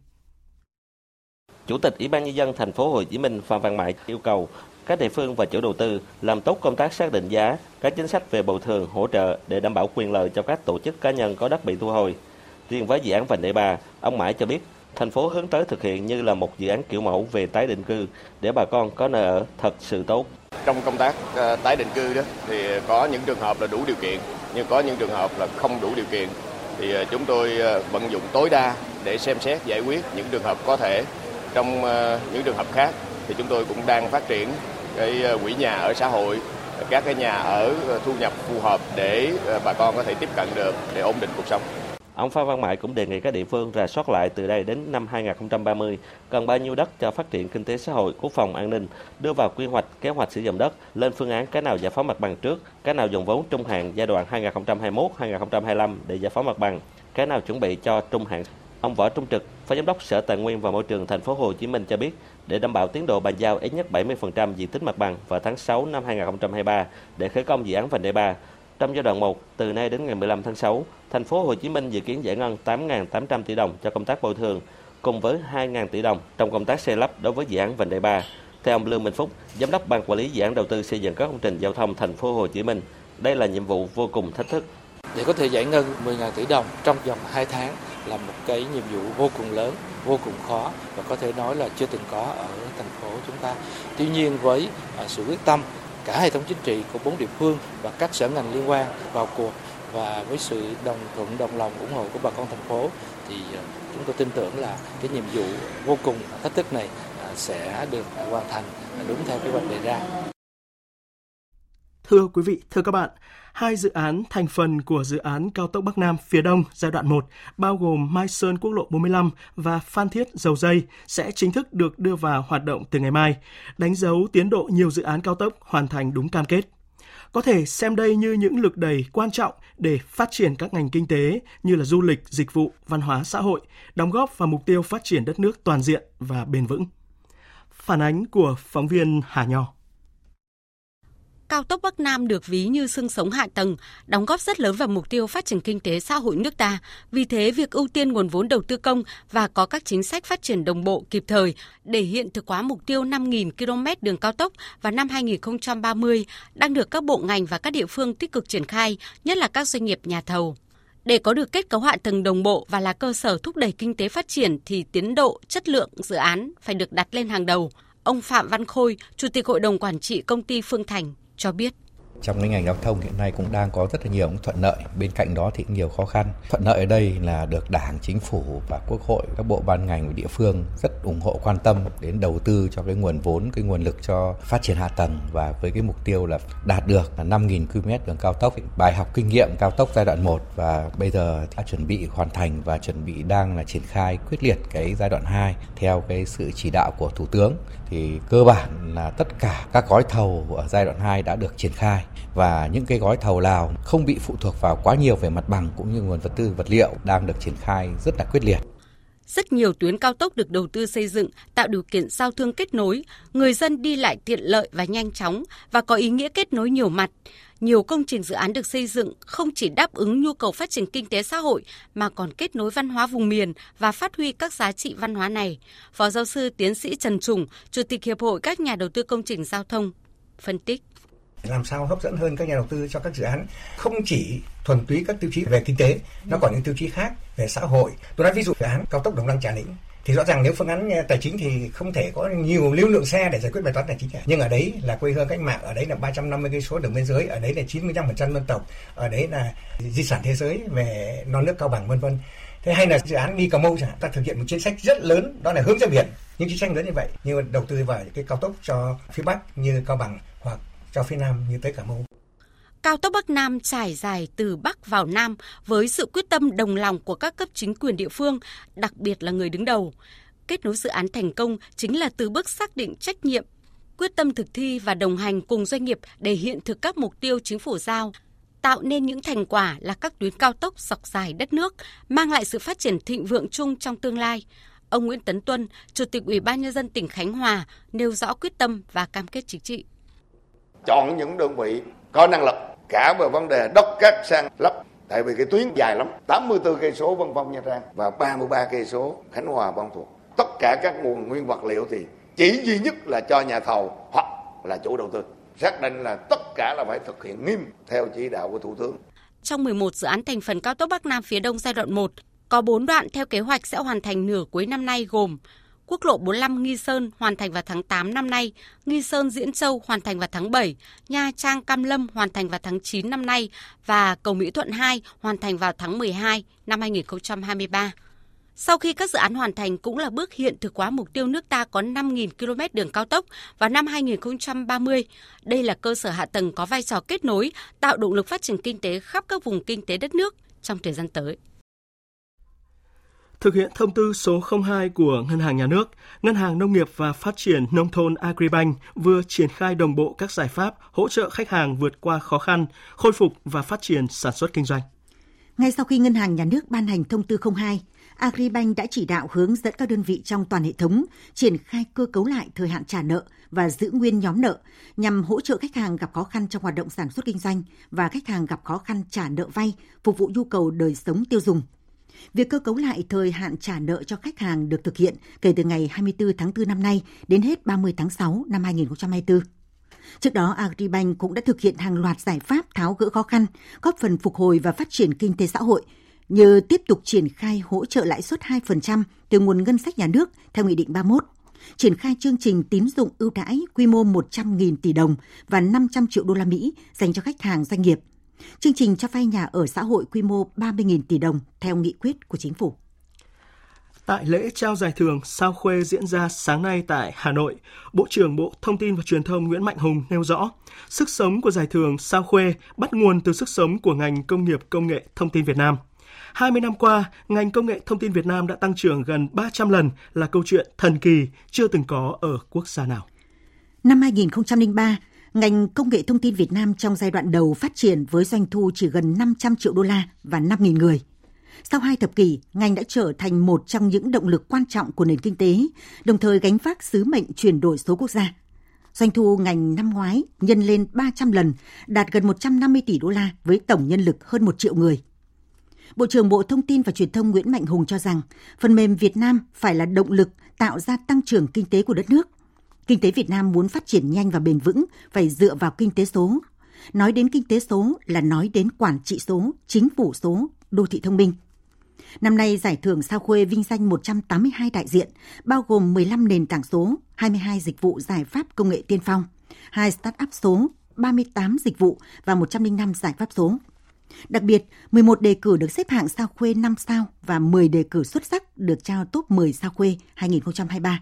Chủ tịch Ủy ban nhân dân thành phố Hồ Chí Minh Phan Văn Mãi yêu cầu các địa phương và chủ đầu tư làm tốt công tác xác định giá, các chính sách về bồi thường, hỗ trợ để đảm bảo quyền lợi cho các tổ chức cá nhân có đất bị thu hồi. Riêng với dự án Vành Đai 3, ông Mãi cho biết thành phố hướng tới thực hiện như là một dự án kiểu mẫu về tái định cư để bà con có nơi ở thật sự tốt. Trong công tác ờ, tái định cư đó thì có những trường hợp là đủ điều kiện, nhưng có những trường hợp là không đủ điều kiện thì ờ, chúng tôi ờ, vận dụng tối đa để xem xét giải quyết những trường hợp có thể. Trong những trường hợp khác thì chúng tôi cũng đang phát triển cái ờ, quỹ nhà ở xã hội các cái nhà ở ờ, thu nhập phù hợp để ờ, bà con có thể tiếp cận được để ổn định cuộc sống. Ông Phan Văn Mãi cũng đề nghị các địa phương rà soát lại từ đây đến năm 2030 cần bao nhiêu đất cho phát triển kinh tế xã hội, quốc phòng an ninh, đưa vào quy hoạch, kế hoạch sử dụng đất, lên phương án cái nào giải phóng mặt bằng trước, cái nào dùng vốn trung hạn giai đoạn 2021-2025 để giải phóng mặt bằng, cái nào chuẩn bị cho trung hạn. Ông Võ Trung Trực, Phó Giám đốc Sở Tài nguyên và Môi trường thành phố Hồ Chí Minh cho biết, để đảm bảo tiến độ bàn giao ít nhất 70% diện tích mặt bằng vào tháng 6 năm 2023 để khởi công dự án vành đai 3. Trong giai đoạn 1, từ nay đến ngày 15 tháng 6, thành phố Hồ Chí Minh dự kiến giải ngân 8.800 tỷ đồng cho công tác bồi thường, cùng với 2.000 tỷ đồng trong công tác xây lắp đối với dự án vành đai 3. Theo ông Lương Minh Phúc, giám đốc ban quản lý dự án đầu tư xây dựng các công trình giao thông thành phố Hồ Chí Minh, đây là nhiệm vụ vô cùng thách thức. Để có thể giải ngân 10.000 tỷ đồng trong vòng 2 tháng là một cái nhiệm vụ vô cùng lớn, vô cùng khó và có thể nói là chưa từng có ở thành phố chúng ta. Tuy nhiên với à, sự quyết tâm cả hệ thống chính trị của bốn địa phương và các sở ngành liên quan vào cuộc và với sự đồng thuận đồng lòng ủng hộ của bà con thành phố thì à, chúng tôi tin tưởng là cái nhiệm vụ vô cùng thách thức này à, sẽ được hoàn thành đúng theo kế hoạch đề ra. Thưa quý vị, thưa các bạn, hai dự án thành phần của dự án cao tốc Bắc Nam phía Đông giai đoạn 1 bao gồm Mai Sơn Quốc lộ 45 và Phan Thiết Dầu Dây sẽ chính thức được đưa vào hoạt động từ ngày mai, đánh dấu tiến độ nhiều dự án cao tốc hoàn thành đúng cam kết. Có thể xem đây như những lực đẩy quan trọng để phát triển các ngành kinh tế như là du lịch, dịch vụ, văn hóa xã hội, đóng góp vào mục tiêu phát triển đất nước toàn diện và bền vững. Phản ánh của phóng viên Hà Nho cao tốc Bắc Nam được ví như xương sống hạ tầng, đóng góp rất lớn vào mục tiêu phát triển kinh tế xã hội nước ta. Vì thế, việc ưu tiên nguồn vốn đầu tư công và có các chính sách phát triển đồng bộ kịp thời để hiện thực hóa mục tiêu 5.000 km đường cao tốc vào năm 2030 đang được các bộ ngành và các địa phương tích cực triển khai, nhất là các doanh nghiệp nhà thầu. Để có được kết cấu hạ tầng đồng bộ và là cơ sở thúc đẩy kinh tế phát triển thì tiến độ, chất lượng dự án phải được đặt lên hàng đầu. Ông Phạm Văn Khôi, Chủ tịch Hội đồng Quản trị Công ty Phương Thành cho biết trong cái ngành giao thông hiện nay cũng đang có rất là nhiều thuận lợi. Bên cạnh đó thì nhiều khó khăn. Thuận lợi ở đây là được đảng, chính phủ và quốc hội, các bộ ban ngành và địa phương rất ủng hộ, quan tâm đến đầu tư cho cái nguồn vốn, cái nguồn lực cho phát triển hạ tầng và với cái mục tiêu là đạt được là 5.000 km đường cao tốc. Bài học kinh nghiệm cao tốc giai đoạn 1 và bây giờ đã chuẩn bị hoàn thành và chuẩn bị đang là triển khai quyết liệt cái giai đoạn 2 theo cái sự chỉ đạo của thủ tướng. Thì cơ bản là tất cả các gói thầu ở giai đoạn 2 đã được triển khai và những cái gói thầu nào không bị phụ thuộc vào quá nhiều về mặt bằng cũng như nguồn vật tư vật liệu đang được triển khai rất là quyết liệt. Rất nhiều tuyến cao tốc được đầu tư xây dựng tạo điều kiện giao thương kết nối, người dân đi lại tiện lợi và nhanh chóng và có ý nghĩa kết nối nhiều mặt. Nhiều công trình dự án được xây dựng không chỉ đáp ứng nhu cầu phát triển kinh tế xã hội mà còn kết nối văn hóa vùng miền và phát huy các giá trị văn hóa này. Phó giáo sư tiến sĩ Trần Trùng, Chủ tịch Hiệp hội các nhà đầu tư công trình giao thông, phân tích làm sao hấp dẫn hơn các nhà đầu tư cho các dự án, không chỉ thuần túy các tiêu chí về kinh tế, nó còn những tiêu chí khác về xã hội. Tôi nói ví dụ dự án cao tốc đồng đăng trà lĩnh, thì rõ ràng nếu phương án à, tài chính thì không thể có nhiều lưu lượng xe để giải quyết bài toán tài chính cả. Nhưng ở đấy là quê hương cách mạng, ở đấy là 350 cây số đường biên giới, ở đấy là 95% dân tộc, ở đấy là di sản thế giới về non nước cao bằng, vân vân. Thế hay là dự án đi cà mau chẳng ta thực hiện một chính sách rất lớn, đó là hướng ra biển. Những chính sách lớn như vậy, như đầu tư vào cái cao tốc cho phía bắc như cao bằng hoặc cho phía Nam như tới Cà Mau. Cao tốc Bắc Nam trải dài từ Bắc vào Nam với sự quyết tâm đồng lòng của các cấp chính quyền địa phương, đặc biệt là người đứng đầu. Kết nối dự án thành công chính là từ bước xác định trách nhiệm, quyết tâm thực thi và đồng hành cùng doanh nghiệp để hiện thực các mục tiêu chính phủ giao, tạo nên những thành quả là các tuyến cao tốc dọc dài đất nước, mang lại sự phát triển thịnh vượng chung trong tương lai. Ông Nguyễn Tấn Tuân, Chủ tịch Ủy ban nhân dân tỉnh Khánh Hòa nêu rõ quyết tâm và cam kết chính trị chọn những đơn vị có năng lực cả về vấn đề đốc cát, sang lắp tại vì cái tuyến dài lắm 84 cây số Vân Phong Nha Trang và 33 cây số Khánh Hòa Vân Thuộc. Tất cả các nguồn nguyên vật liệu thì chỉ duy nhất là cho nhà thầu hoặc là chủ đầu tư. Xác định là tất cả là phải thực hiện nghiêm theo chỉ đạo của thủ tướng. Trong 11 dự án thành phần cao tốc Bắc Nam phía Đông giai đoạn 1 có 4 đoạn theo kế hoạch sẽ hoàn thành nửa cuối năm nay gồm Quốc lộ 45 Nghi Sơn hoàn thành vào tháng 8 năm nay, Nghi Sơn Diễn Châu hoàn thành vào tháng 7, Nha Trang Cam Lâm hoàn thành vào tháng 9 năm nay và cầu Mỹ Thuận 2 hoàn thành vào tháng 12 năm 2023. Sau khi các dự án hoàn thành cũng là bước hiện thực hóa mục tiêu nước ta có 5.000 km đường cao tốc vào năm 2030. Đây là cơ sở hạ tầng có vai trò kết nối, tạo động lực phát triển kinh tế khắp các vùng kinh tế đất nước trong thời gian tới. Thực hiện thông tư số 02 của Ngân hàng Nhà nước, Ngân hàng Nông nghiệp và Phát triển Nông thôn Agribank vừa triển khai đồng bộ các giải pháp hỗ trợ khách hàng vượt qua khó khăn, khôi phục và phát triển sản xuất kinh doanh. Ngay sau khi Ngân hàng Nhà nước ban hành thông tư 02, Agribank đã chỉ đạo hướng dẫn các đơn vị trong toàn hệ thống triển khai cơ cấu lại thời hạn trả nợ và giữ nguyên nhóm nợ nhằm hỗ trợ khách hàng gặp khó khăn trong hoạt động sản xuất kinh doanh và khách hàng gặp khó khăn trả nợ vay phục vụ nhu cầu đời sống tiêu dùng. Việc cơ cấu lại thời hạn trả nợ cho khách hàng được thực hiện kể từ ngày 24 tháng 4 năm nay đến hết 30 tháng 6 năm 2024. Trước đó, Agribank cũng đã thực hiện hàng loạt giải pháp tháo gỡ khó khăn, góp phần phục hồi và phát triển kinh tế xã hội, như tiếp tục triển khai hỗ trợ lãi suất 2% từ nguồn ngân sách nhà nước theo Nghị định 31, triển khai chương trình tín dụng ưu đãi quy mô 100.000 tỷ đồng và 500 triệu đô la Mỹ dành cho khách hàng doanh nghiệp – chương trình cho vay nhà ở xã hội quy mô 30.000 tỷ đồng theo nghị quyết của chính phủ. Tại lễ trao giải thưởng Sao Khuê diễn ra sáng nay tại Hà Nội, Bộ trưởng Bộ Thông tin và Truyền thông Nguyễn Mạnh Hùng nêu rõ, sức sống của giải thưởng Sao Khuê bắt nguồn từ sức sống của ngành công nghiệp công nghệ thông tin Việt Nam. 20 năm qua, ngành công nghệ thông tin Việt Nam đã tăng trưởng gần 300 lần là câu chuyện thần kỳ chưa từng có ở quốc gia nào. Năm 2003, ngành công nghệ thông tin Việt Nam trong giai đoạn đầu phát triển với doanh thu chỉ gần 500 triệu đô la và 5.000 người. Sau hai thập kỷ, ngành đã trở thành một trong những động lực quan trọng của nền kinh tế, đồng thời gánh vác sứ mệnh chuyển đổi số quốc gia. Doanh thu ngành năm ngoái nhân lên 300 lần, đạt gần 150 tỷ đô la với tổng nhân lực hơn 1 triệu người. Bộ trưởng Bộ Thông tin và Truyền thông Nguyễn Mạnh Hùng cho rằng, phần mềm Việt Nam phải là động lực tạo ra tăng trưởng kinh tế của đất nước – Kinh tế Việt Nam muốn phát triển nhanh và bền vững phải dựa vào kinh tế số. Nói đến kinh tế số là nói đến quản trị số, chính phủ số, đô thị thông minh. Năm nay, giải thưởng Sao Khuê vinh danh 182 đại diện, bao gồm 15 nền tảng số, 22 dịch vụ giải pháp công nghệ tiên phong, 2 start-up số, 38 dịch vụ và 105 giải pháp số. Đặc biệt, 11 đề cử được xếp hạng sao khuê 5 sao và 10 đề cử xuất sắc được trao top 10 sao khuê 2023.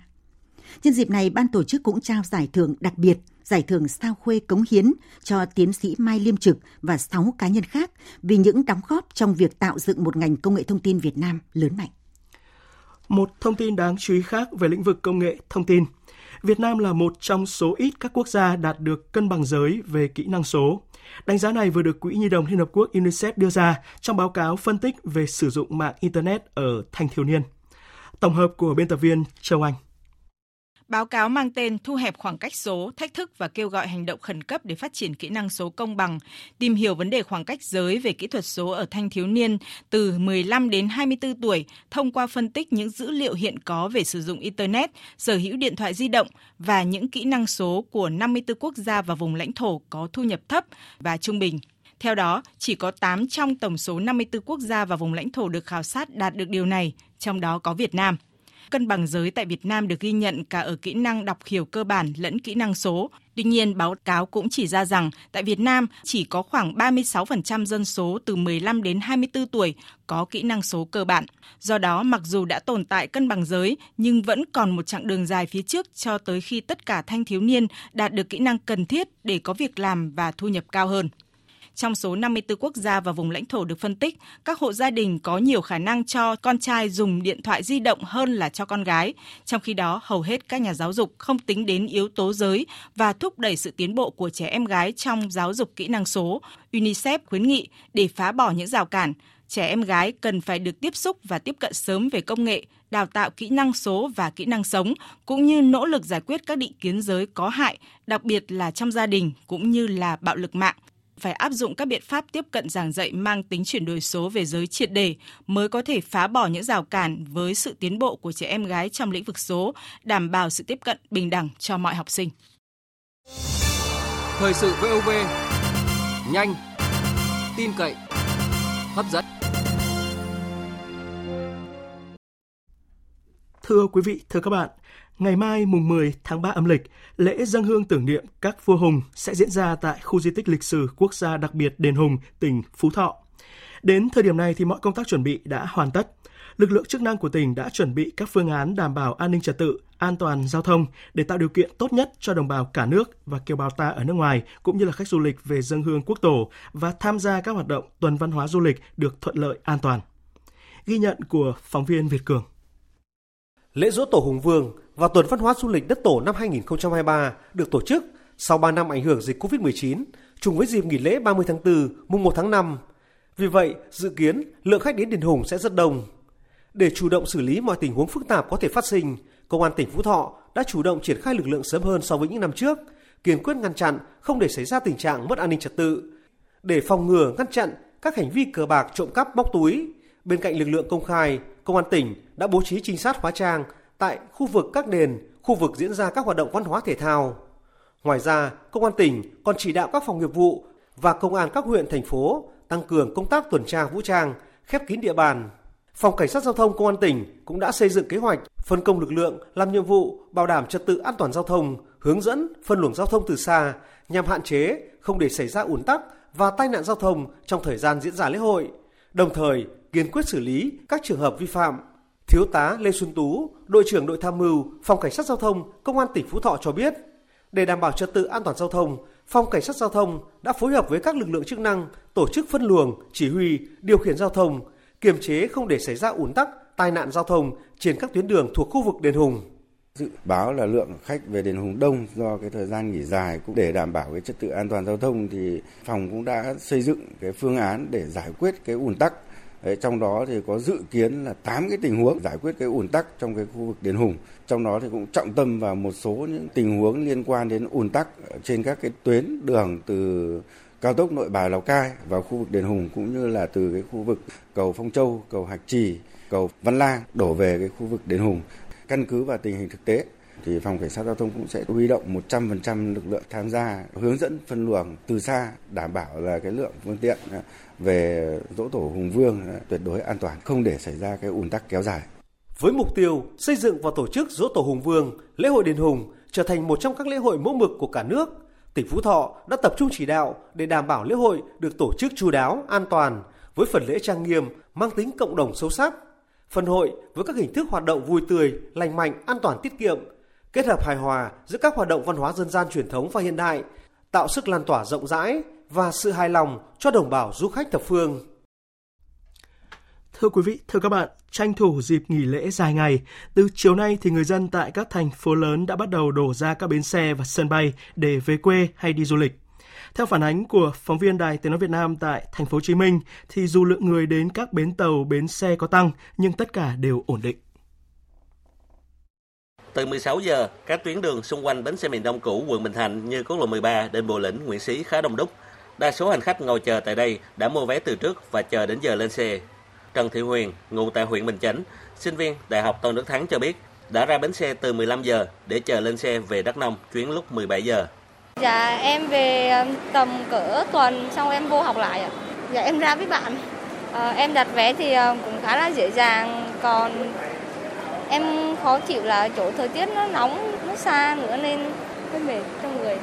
Nhân dịp này, ban tổ chức cũng trao giải thưởng đặc biệt, giải thưởng sao khuê cống hiến cho tiến sĩ Mai Liêm Trực và 6 cá nhân khác vì những đóng góp trong việc tạo dựng một ngành công nghệ thông tin Việt Nam lớn mạnh. Một thông tin đáng chú ý khác về lĩnh vực công nghệ thông tin. Việt Nam là một trong số ít các quốc gia đạt được cân bằng giới về kỹ năng số. Đánh giá này vừa được Quỹ Nhi đồng Liên Hợp Quốc UNICEF đưa ra trong báo cáo phân tích về sử dụng mạng Internet ở thanh thiếu niên. Tổng hợp của biên tập viên Châu Anh. Báo cáo mang tên Thu hẹp khoảng cách số, thách thức và kêu gọi hành động khẩn cấp để phát triển kỹ năng số công bằng, tìm hiểu vấn đề khoảng cách giới về kỹ thuật số ở thanh thiếu niên từ 15 đến 24 tuổi thông qua phân tích những dữ liệu hiện có về sử dụng Internet, sở hữu điện thoại di động và những kỹ năng số của 54 quốc gia và vùng lãnh thổ có thu nhập thấp và trung bình. Theo đó, chỉ có 8 trong tổng số 54 quốc gia và vùng lãnh thổ được khảo sát đạt được điều này, trong đó có Việt Nam cân bằng giới tại Việt Nam được ghi nhận cả ở kỹ năng đọc hiểu cơ bản lẫn kỹ năng số. Tuy nhiên, báo cáo cũng chỉ ra rằng tại Việt Nam chỉ có khoảng 36% dân số từ 15 đến 24 tuổi có kỹ năng số cơ bản. Do đó, mặc dù đã tồn tại cân bằng giới, nhưng vẫn còn một chặng đường dài phía trước cho tới khi tất cả thanh thiếu niên đạt được kỹ năng cần thiết để có việc làm và thu nhập cao hơn. Trong số 54 quốc gia và vùng lãnh thổ được phân tích, các hộ gia đình có nhiều khả năng cho con trai dùng điện thoại di động hơn là cho con gái. Trong khi đó, hầu hết các nhà giáo dục không tính đến yếu tố giới và thúc đẩy sự tiến bộ của trẻ em gái trong giáo dục kỹ năng số. UNICEF khuyến nghị để phá bỏ những rào cản, trẻ em gái cần phải được tiếp xúc và tiếp cận sớm về công nghệ, đào tạo kỹ năng số và kỹ năng sống, cũng như nỗ lực giải quyết các định kiến giới có hại, đặc biệt là trong gia đình cũng như là bạo lực mạng phải áp dụng các biện pháp tiếp cận giảng dạy mang tính chuyển đổi số về giới triệt đề mới có thể phá bỏ những rào cản với sự tiến bộ của trẻ em gái trong lĩnh vực số, đảm bảo sự tiếp cận bình đẳng cho mọi học sinh. Thời sự VOV nhanh, tin cậy, hấp dẫn. Thưa quý vị, thưa các bạn, Ngày mai mùng 10 tháng 3 âm lịch, lễ dân hương tưởng niệm các vua hùng sẽ diễn ra tại khu di tích lịch sử quốc gia đặc biệt Đền Hùng, tỉnh Phú Thọ. Đến thời điểm này thì mọi công tác chuẩn bị đã hoàn tất. Lực lượng chức năng của tỉnh đã chuẩn bị các phương án đảm bảo an ninh trật tự, an toàn giao thông để tạo điều kiện tốt nhất cho đồng bào cả nước và kiều bào ta ở nước ngoài cũng như là khách du lịch về dân hương quốc tổ và tham gia các hoạt động tuần văn hóa du lịch được thuận lợi an toàn. Ghi nhận của phóng viên Việt Cường. Lễ dỗ tổ Hùng Vương và tuần văn hóa du lịch đất tổ năm 2023 được tổ chức sau 3 năm ảnh hưởng dịch Covid-19, trùng với dịp nghỉ lễ 30 tháng 4, mùng 1 tháng 5. Vì vậy, dự kiến lượng khách đến đền Hùng sẽ rất đông. Để chủ động xử lý mọi tình huống phức tạp có thể phát sinh, Công an tỉnh Phú Thọ đã chủ động triển khai lực lượng sớm hơn so với những năm trước, kiên quyết ngăn chặn không để xảy ra tình trạng mất an ninh trật tự. Để phòng ngừa ngăn chặn các hành vi cờ bạc trộm cắp móc túi, bên cạnh lực lượng công khai, Công an tỉnh đã bố trí trinh sát hóa trang tại khu vực các đền, khu vực diễn ra các hoạt động văn hóa thể thao. Ngoài ra, Công an tỉnh còn chỉ đạo các phòng nghiệp vụ và công an các huyện, thành phố tăng cường công tác tuần tra vũ trang, khép kín địa bàn. Phòng Cảnh sát Giao thông Công an tỉnh cũng đã xây dựng kế hoạch phân công lực lượng làm nhiệm vụ bảo đảm trật tự an toàn giao thông, hướng dẫn phân luồng giao thông từ xa nhằm hạn chế không để xảy ra ùn tắc và tai nạn giao thông trong thời gian diễn ra lễ hội, đồng thời kiên quyết xử lý các trường hợp vi phạm. Thiếu tá Lê Xuân Tú, đội trưởng đội tham mưu Phòng Cảnh sát Giao thông Công an tỉnh Phú Thọ cho biết, để đảm bảo trật tự an toàn giao thông, Phòng Cảnh sát Giao thông đã phối hợp với các lực lượng chức năng tổ chức phân luồng, chỉ huy, điều khiển giao thông, kiềm chế không để xảy ra ùn tắc, tai nạn giao thông trên các tuyến đường thuộc khu vực đền Hùng. Dự báo là lượng khách về đền Hùng đông do cái thời gian nghỉ dài cũng để đảm bảo cái trật tự an toàn giao thông thì phòng cũng đã xây dựng cái phương án để giải quyết cái ùn tắc Đấy, trong đó thì có dự kiến là 8 cái tình huống giải quyết cái ùn tắc trong cái khu vực Đền Hùng. Trong đó thì cũng trọng tâm vào một số những tình huống liên quan đến ùn tắc trên các cái tuyến đường từ cao tốc Nội Bài Lào Cai vào khu vực Đền Hùng cũng như là từ cái khu vực cầu Phong Châu, cầu Hạc Trì, cầu Văn Lang đổ về cái khu vực Đền Hùng. Căn cứ vào tình hình thực tế thì phòng cảnh sát giao thông cũng sẽ huy động 100% lực lượng tham gia hướng dẫn phân luồng từ xa đảm bảo là cái lượng phương tiện về dỗ tổ Hùng Vương à, tuyệt đối an toàn, không để xảy ra cái ùn tắc kéo dài. Với mục tiêu xây dựng và tổ chức dỗ tổ Hùng Vương, lễ hội đền Hùng trở thành một trong các lễ hội mẫu mực của cả nước, tỉnh Phú Thọ đã tập trung chỉ đạo để đảm bảo lễ hội được tổ chức chú đáo, an toàn với phần lễ trang nghiêm mang tính cộng đồng sâu sắc. Phần hội với các hình thức hoạt động vui tươi, lành mạnh, an toàn tiết kiệm, kết hợp hài hòa giữa các hoạt động văn hóa dân gian truyền thống và hiện đại, tạo sức lan tỏa rộng rãi và sự hài lòng cho đồng bào du khách thập phương. Thưa quý vị, thưa các bạn, tranh thủ dịp nghỉ lễ dài ngày, từ chiều nay thì người dân tại các thành phố lớn đã bắt đầu đổ ra các bến xe và sân bay để về quê hay đi du lịch. Theo phản ánh của phóng viên Đài Tiếng nói Việt Nam tại thành phố Hồ Chí Minh thì dù lượng người đến các bến tàu, bến xe có tăng nhưng tất cả đều ổn định. Từ 16 giờ, các tuyến đường xung quanh bến xe miền Đông cũ quận Bình Thạnh như quốc lộ 13 đến Bồ Lĩnh, Nguyễn Xí khá đông đúc. Đa số hành khách ngồi chờ tại đây đã mua vé từ trước và chờ đến giờ lên xe. Trần Thị Huyền, ngụ tại huyện Bình Chánh, sinh viên Đại học Tôn Đức Thắng cho biết, đã ra bến xe từ 15 giờ để chờ lên xe về Đắk Nông chuyến lúc 17 giờ. Dạ em về um, tầm cỡ tuần xong em vô học lại ạ. Dạ em ra với bạn. À, em đặt vé thì um, cũng khá là dễ dàng còn em khó chịu là chỗ thời tiết nó nóng nó xa nữa nên hơi mệt trong người.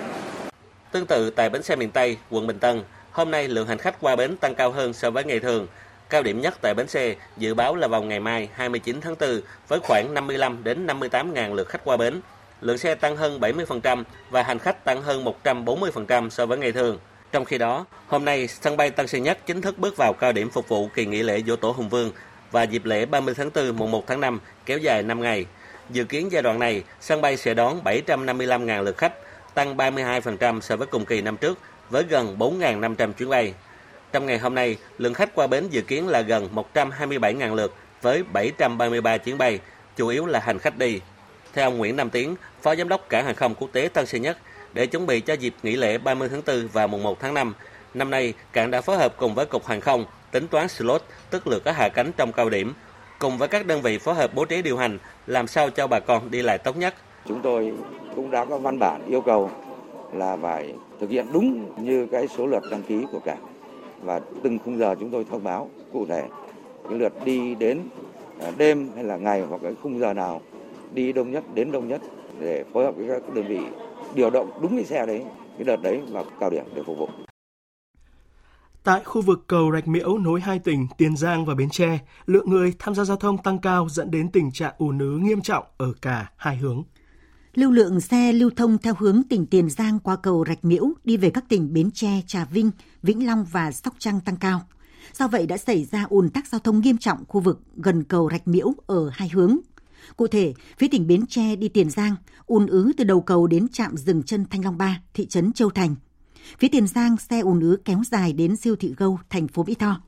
Tương tự tại bến xe miền Tây, quận Bình Tân, hôm nay lượng hành khách qua bến tăng cao hơn so với ngày thường. Cao điểm nhất tại bến xe dự báo là vào ngày mai 29 tháng 4 với khoảng 55 đến 58 ngàn lượt khách qua bến. Lượng xe tăng hơn 70% và hành khách tăng hơn 140% so với ngày thường. Trong khi đó, hôm nay sân bay Tân Sơn Nhất chính thức bước vào cao điểm phục vụ kỳ nghỉ lễ Dỗ Tổ Hùng Vương và dịp lễ 30 tháng 4 mùng 1 tháng 5 kéo dài 5 ngày. Dự kiến giai đoạn này, sân bay sẽ đón 755.000 lượt khách, tăng 32% so với cùng kỳ năm trước với gần 4.500 chuyến bay. Trong ngày hôm nay, lượng khách qua bến dự kiến là gần 127.000 lượt với 733 chuyến bay, chủ yếu là hành khách đi. Theo ông Nguyễn Nam Tiến, Phó Giám đốc Cảng hàng không quốc tế Tân Sơn Nhất, để chuẩn bị cho dịp nghỉ lễ 30 tháng 4 và mùng 1 tháng 5, năm nay cảng đã phối hợp cùng với Cục Hàng không tính toán slot, tức lượt có hạ cánh trong cao điểm, cùng với các đơn vị phối hợp bố trí điều hành làm sao cho bà con đi lại tốt nhất. Chúng tôi cũng đã có văn bản yêu cầu là phải thực hiện đúng như cái số lượt đăng ký của cảng và từng khung giờ chúng tôi thông báo cụ thể cái lượt đi đến à, đêm hay là ngày hoặc cái khung giờ nào đi đông nhất đến đông nhất để phối hợp với các đơn vị điều động đúng cái xe đấy cái đợt đấy vào cao điểm để phục vụ. Tại khu vực cầu Rạch Miễu nối hai tỉnh Tiền Giang và Bến Tre, lượng người tham gia giao thông tăng cao dẫn đến tình trạng ùn ứ nghiêm trọng ở cả hai hướng. Lưu lượng xe lưu thông theo hướng tỉnh Tiền Giang qua cầu Rạch Miễu đi về các tỉnh Bến Tre, Trà Vinh, Vĩnh Long và Sóc Trăng tăng cao. Do vậy đã xảy ra ùn tắc giao thông nghiêm trọng khu vực gần cầu Rạch Miễu ở hai hướng. Cụ thể, phía tỉnh Bến Tre đi Tiền Giang, ùn ứ từ đầu cầu đến trạm dừng chân Thanh Long 3, thị trấn Châu Thành. Phía Tiền Giang, xe ùn ứ kéo dài đến siêu thị Gâu, thành phố Mỹ Tho.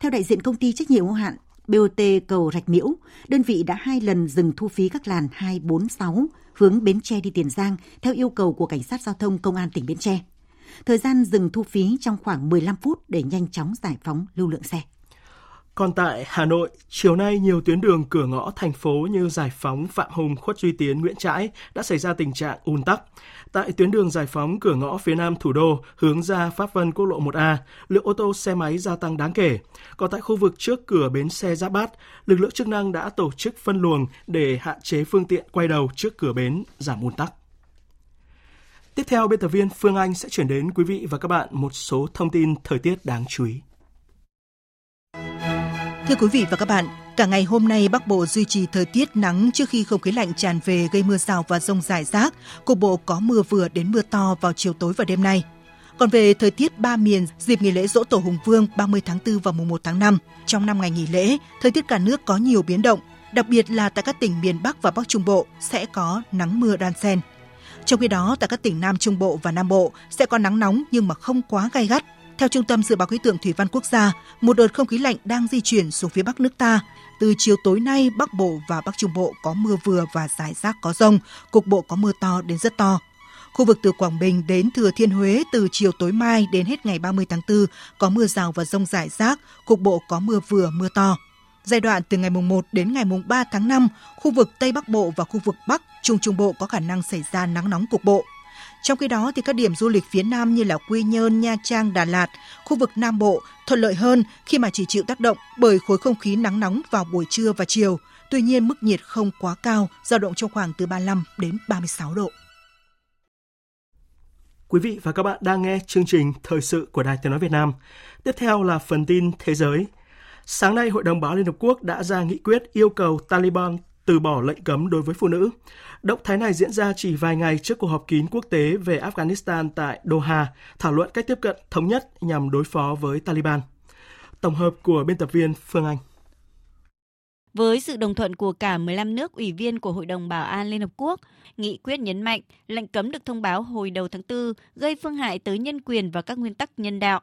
Theo đại diện công ty trách nhiệm hữu hạn BOT cầu Rạch Miễu, đơn vị đã hai lần dừng thu phí các làn 246 hướng Bến Tre đi Tiền Giang theo yêu cầu của Cảnh sát Giao thông Công an tỉnh Bến Tre. Thời gian dừng thu phí trong khoảng 15 phút để nhanh chóng giải phóng lưu lượng xe. Còn tại Hà Nội, chiều nay nhiều tuyến đường cửa ngõ thành phố như Giải Phóng, Phạm Hùng, Khuất Duy Tiến, Nguyễn Trãi đã xảy ra tình trạng ùn tắc. Tại tuyến đường Giải Phóng cửa ngõ phía nam thủ đô hướng ra Pháp Vân quốc lộ 1A, lượng ô tô xe máy gia tăng đáng kể. Còn tại khu vực trước cửa bến xe Giáp Bát, lực lượng chức năng đã tổ chức phân luồng để hạn chế phương tiện quay đầu trước cửa bến giảm ùn tắc. Tiếp theo, biên tập viên Phương Anh sẽ chuyển đến quý vị và các bạn một số thông tin thời tiết đáng chú ý. Thưa quý vị và các bạn, cả ngày hôm nay Bắc Bộ duy trì thời tiết nắng trước khi không khí lạnh tràn về gây mưa rào và rông rải rác. Cục bộ có mưa vừa đến mưa to vào chiều tối và đêm nay. Còn về thời tiết ba miền dịp nghỉ lễ Dỗ Tổ Hùng Vương 30 tháng 4 và mùng 1 tháng 5, trong năm ngày nghỉ lễ, thời tiết cả nước có nhiều biến động, đặc biệt là tại các tỉnh miền Bắc và Bắc Trung Bộ sẽ có nắng mưa đan xen. Trong khi đó, tại các tỉnh Nam Trung Bộ và Nam Bộ sẽ có nắng nóng nhưng mà không quá gai gắt, theo Trung tâm Dự báo Khí tượng Thủy văn Quốc gia, một đợt không khí lạnh đang di chuyển xuống phía Bắc nước ta. Từ chiều tối nay, Bắc Bộ và Bắc Trung Bộ có mưa vừa và rải rác có rông, cục bộ có mưa to đến rất to. Khu vực từ Quảng Bình đến Thừa Thiên Huế từ chiều tối mai đến hết ngày 30 tháng 4 có mưa rào và rông rải rác, cục bộ có mưa vừa mưa to. Giai đoạn từ ngày mùng 1 đến ngày mùng 3 tháng 5, khu vực Tây Bắc Bộ và khu vực Bắc, Trung Trung Bộ có khả năng xảy ra nắng nóng cục bộ. Trong khi đó, thì các điểm du lịch phía Nam như là Quy Nhơn, Nha Trang, Đà Lạt, khu vực Nam Bộ thuận lợi hơn khi mà chỉ chịu tác động bởi khối không khí nắng nóng vào buổi trưa và chiều. Tuy nhiên, mức nhiệt không quá cao, dao động trong khoảng từ 35 đến 36 độ. Quý vị và các bạn đang nghe chương trình Thời sự của Đài Tiếng Nói Việt Nam. Tiếp theo là phần tin thế giới. Sáng nay, Hội đồng Bảo Liên Hợp Quốc đã ra nghị quyết yêu cầu Taliban từ bỏ lệnh cấm đối với phụ nữ. Động thái này diễn ra chỉ vài ngày trước cuộc họp kín quốc tế về Afghanistan tại Doha, thảo luận cách tiếp cận thống nhất nhằm đối phó với Taliban. Tổng hợp của biên tập viên Phương Anh. Với sự đồng thuận của cả 15 nước ủy viên của Hội đồng Bảo an Liên Hợp Quốc, nghị quyết nhấn mạnh lệnh cấm được thông báo hồi đầu tháng 4 gây phương hại tới nhân quyền và các nguyên tắc nhân đạo.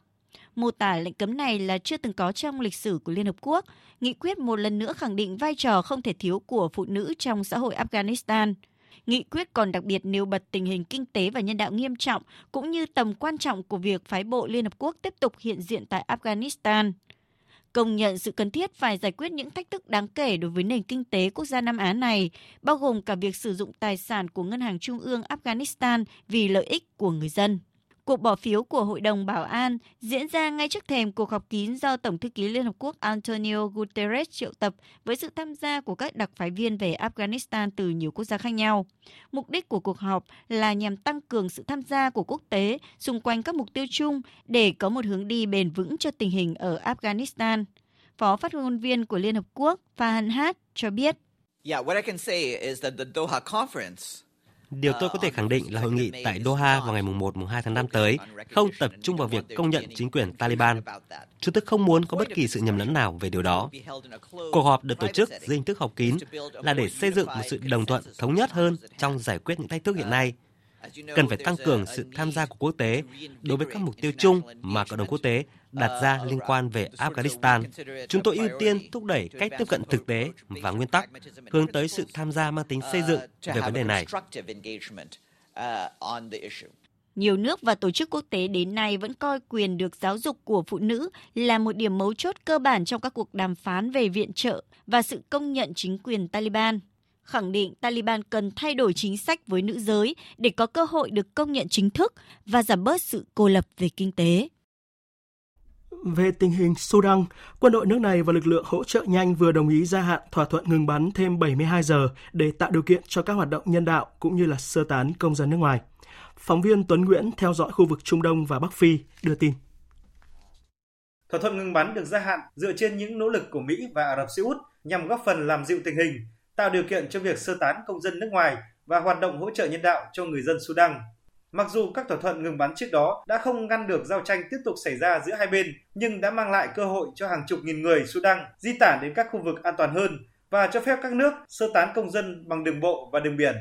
Mô tả lệnh cấm này là chưa từng có trong lịch sử của Liên Hợp Quốc. Nghị quyết một lần nữa khẳng định vai trò không thể thiếu của phụ nữ trong xã hội Afghanistan. Nghị quyết còn đặc biệt nêu bật tình hình kinh tế và nhân đạo nghiêm trọng cũng như tầm quan trọng của việc phái bộ Liên Hợp Quốc tiếp tục hiện diện tại Afghanistan công nhận sự cần thiết phải giải quyết những thách thức đáng kể đối với nền kinh tế quốc gia Nam Á này, bao gồm cả việc sử dụng tài sản của Ngân hàng Trung ương Afghanistan vì lợi ích của người dân. Cuộc bỏ phiếu của Hội đồng Bảo an diễn ra ngay trước thềm cuộc họp kín do Tổng thư ký Liên Hợp Quốc Antonio Guterres triệu tập với sự tham gia của các đặc phái viên về Afghanistan từ nhiều quốc gia khác nhau. Mục đích của cuộc họp là nhằm tăng cường sự tham gia của quốc tế xung quanh các mục tiêu chung để có một hướng đi bền vững cho tình hình ở Afghanistan. Phó phát ngôn viên của Liên Hợp Quốc Fahan Hát cho biết. Yeah, what I can say is that the Doha conference Điều tôi có thể khẳng định là hội nghị tại Doha vào ngày 1 2 tháng 5 tới không tập trung vào việc công nhận chính quyền Taliban. Chúng tôi không muốn có bất kỳ sự nhầm lẫn nào về điều đó. Cuộc họp được tổ chức dưới hình thức họp kín là để xây dựng một sự đồng thuận thống nhất hơn trong giải quyết những thách thức hiện nay cần phải tăng cường sự tham gia của quốc tế đối với các mục tiêu chung mà cộng đồng quốc tế đặt ra liên quan về Afghanistan. Chúng tôi ưu tiên thúc đẩy cách tiếp cận thực tế và nguyên tắc, hướng tới sự tham gia mang tính xây dựng về vấn đề này. Nhiều nước và tổ chức quốc tế đến nay vẫn coi quyền được giáo dục của phụ nữ là một điểm mấu chốt cơ bản trong các cuộc đàm phán về viện trợ và sự công nhận chính quyền Taliban khẳng định Taliban cần thay đổi chính sách với nữ giới để có cơ hội được công nhận chính thức và giảm bớt sự cô lập về kinh tế. Về tình hình Sudan, quân đội nước này và lực lượng hỗ trợ nhanh vừa đồng ý gia hạn thỏa thuận ngừng bắn thêm 72 giờ để tạo điều kiện cho các hoạt động nhân đạo cũng như là sơ tán công dân nước ngoài. Phóng viên Tuấn Nguyễn theo dõi khu vực Trung Đông và Bắc Phi đưa tin. Thỏa thuận ngừng bắn được gia hạn dựa trên những nỗ lực của Mỹ và Ả Rập Xê Út nhằm góp phần làm dịu tình hình, tạo điều kiện cho việc sơ tán công dân nước ngoài và hoạt động hỗ trợ nhân đạo cho người dân Sudan. Mặc dù các thỏa thuận ngừng bắn trước đó đã không ngăn được giao tranh tiếp tục xảy ra giữa hai bên, nhưng đã mang lại cơ hội cho hàng chục nghìn người Sudan di tản đến các khu vực an toàn hơn và cho phép các nước sơ tán công dân bằng đường bộ và đường biển.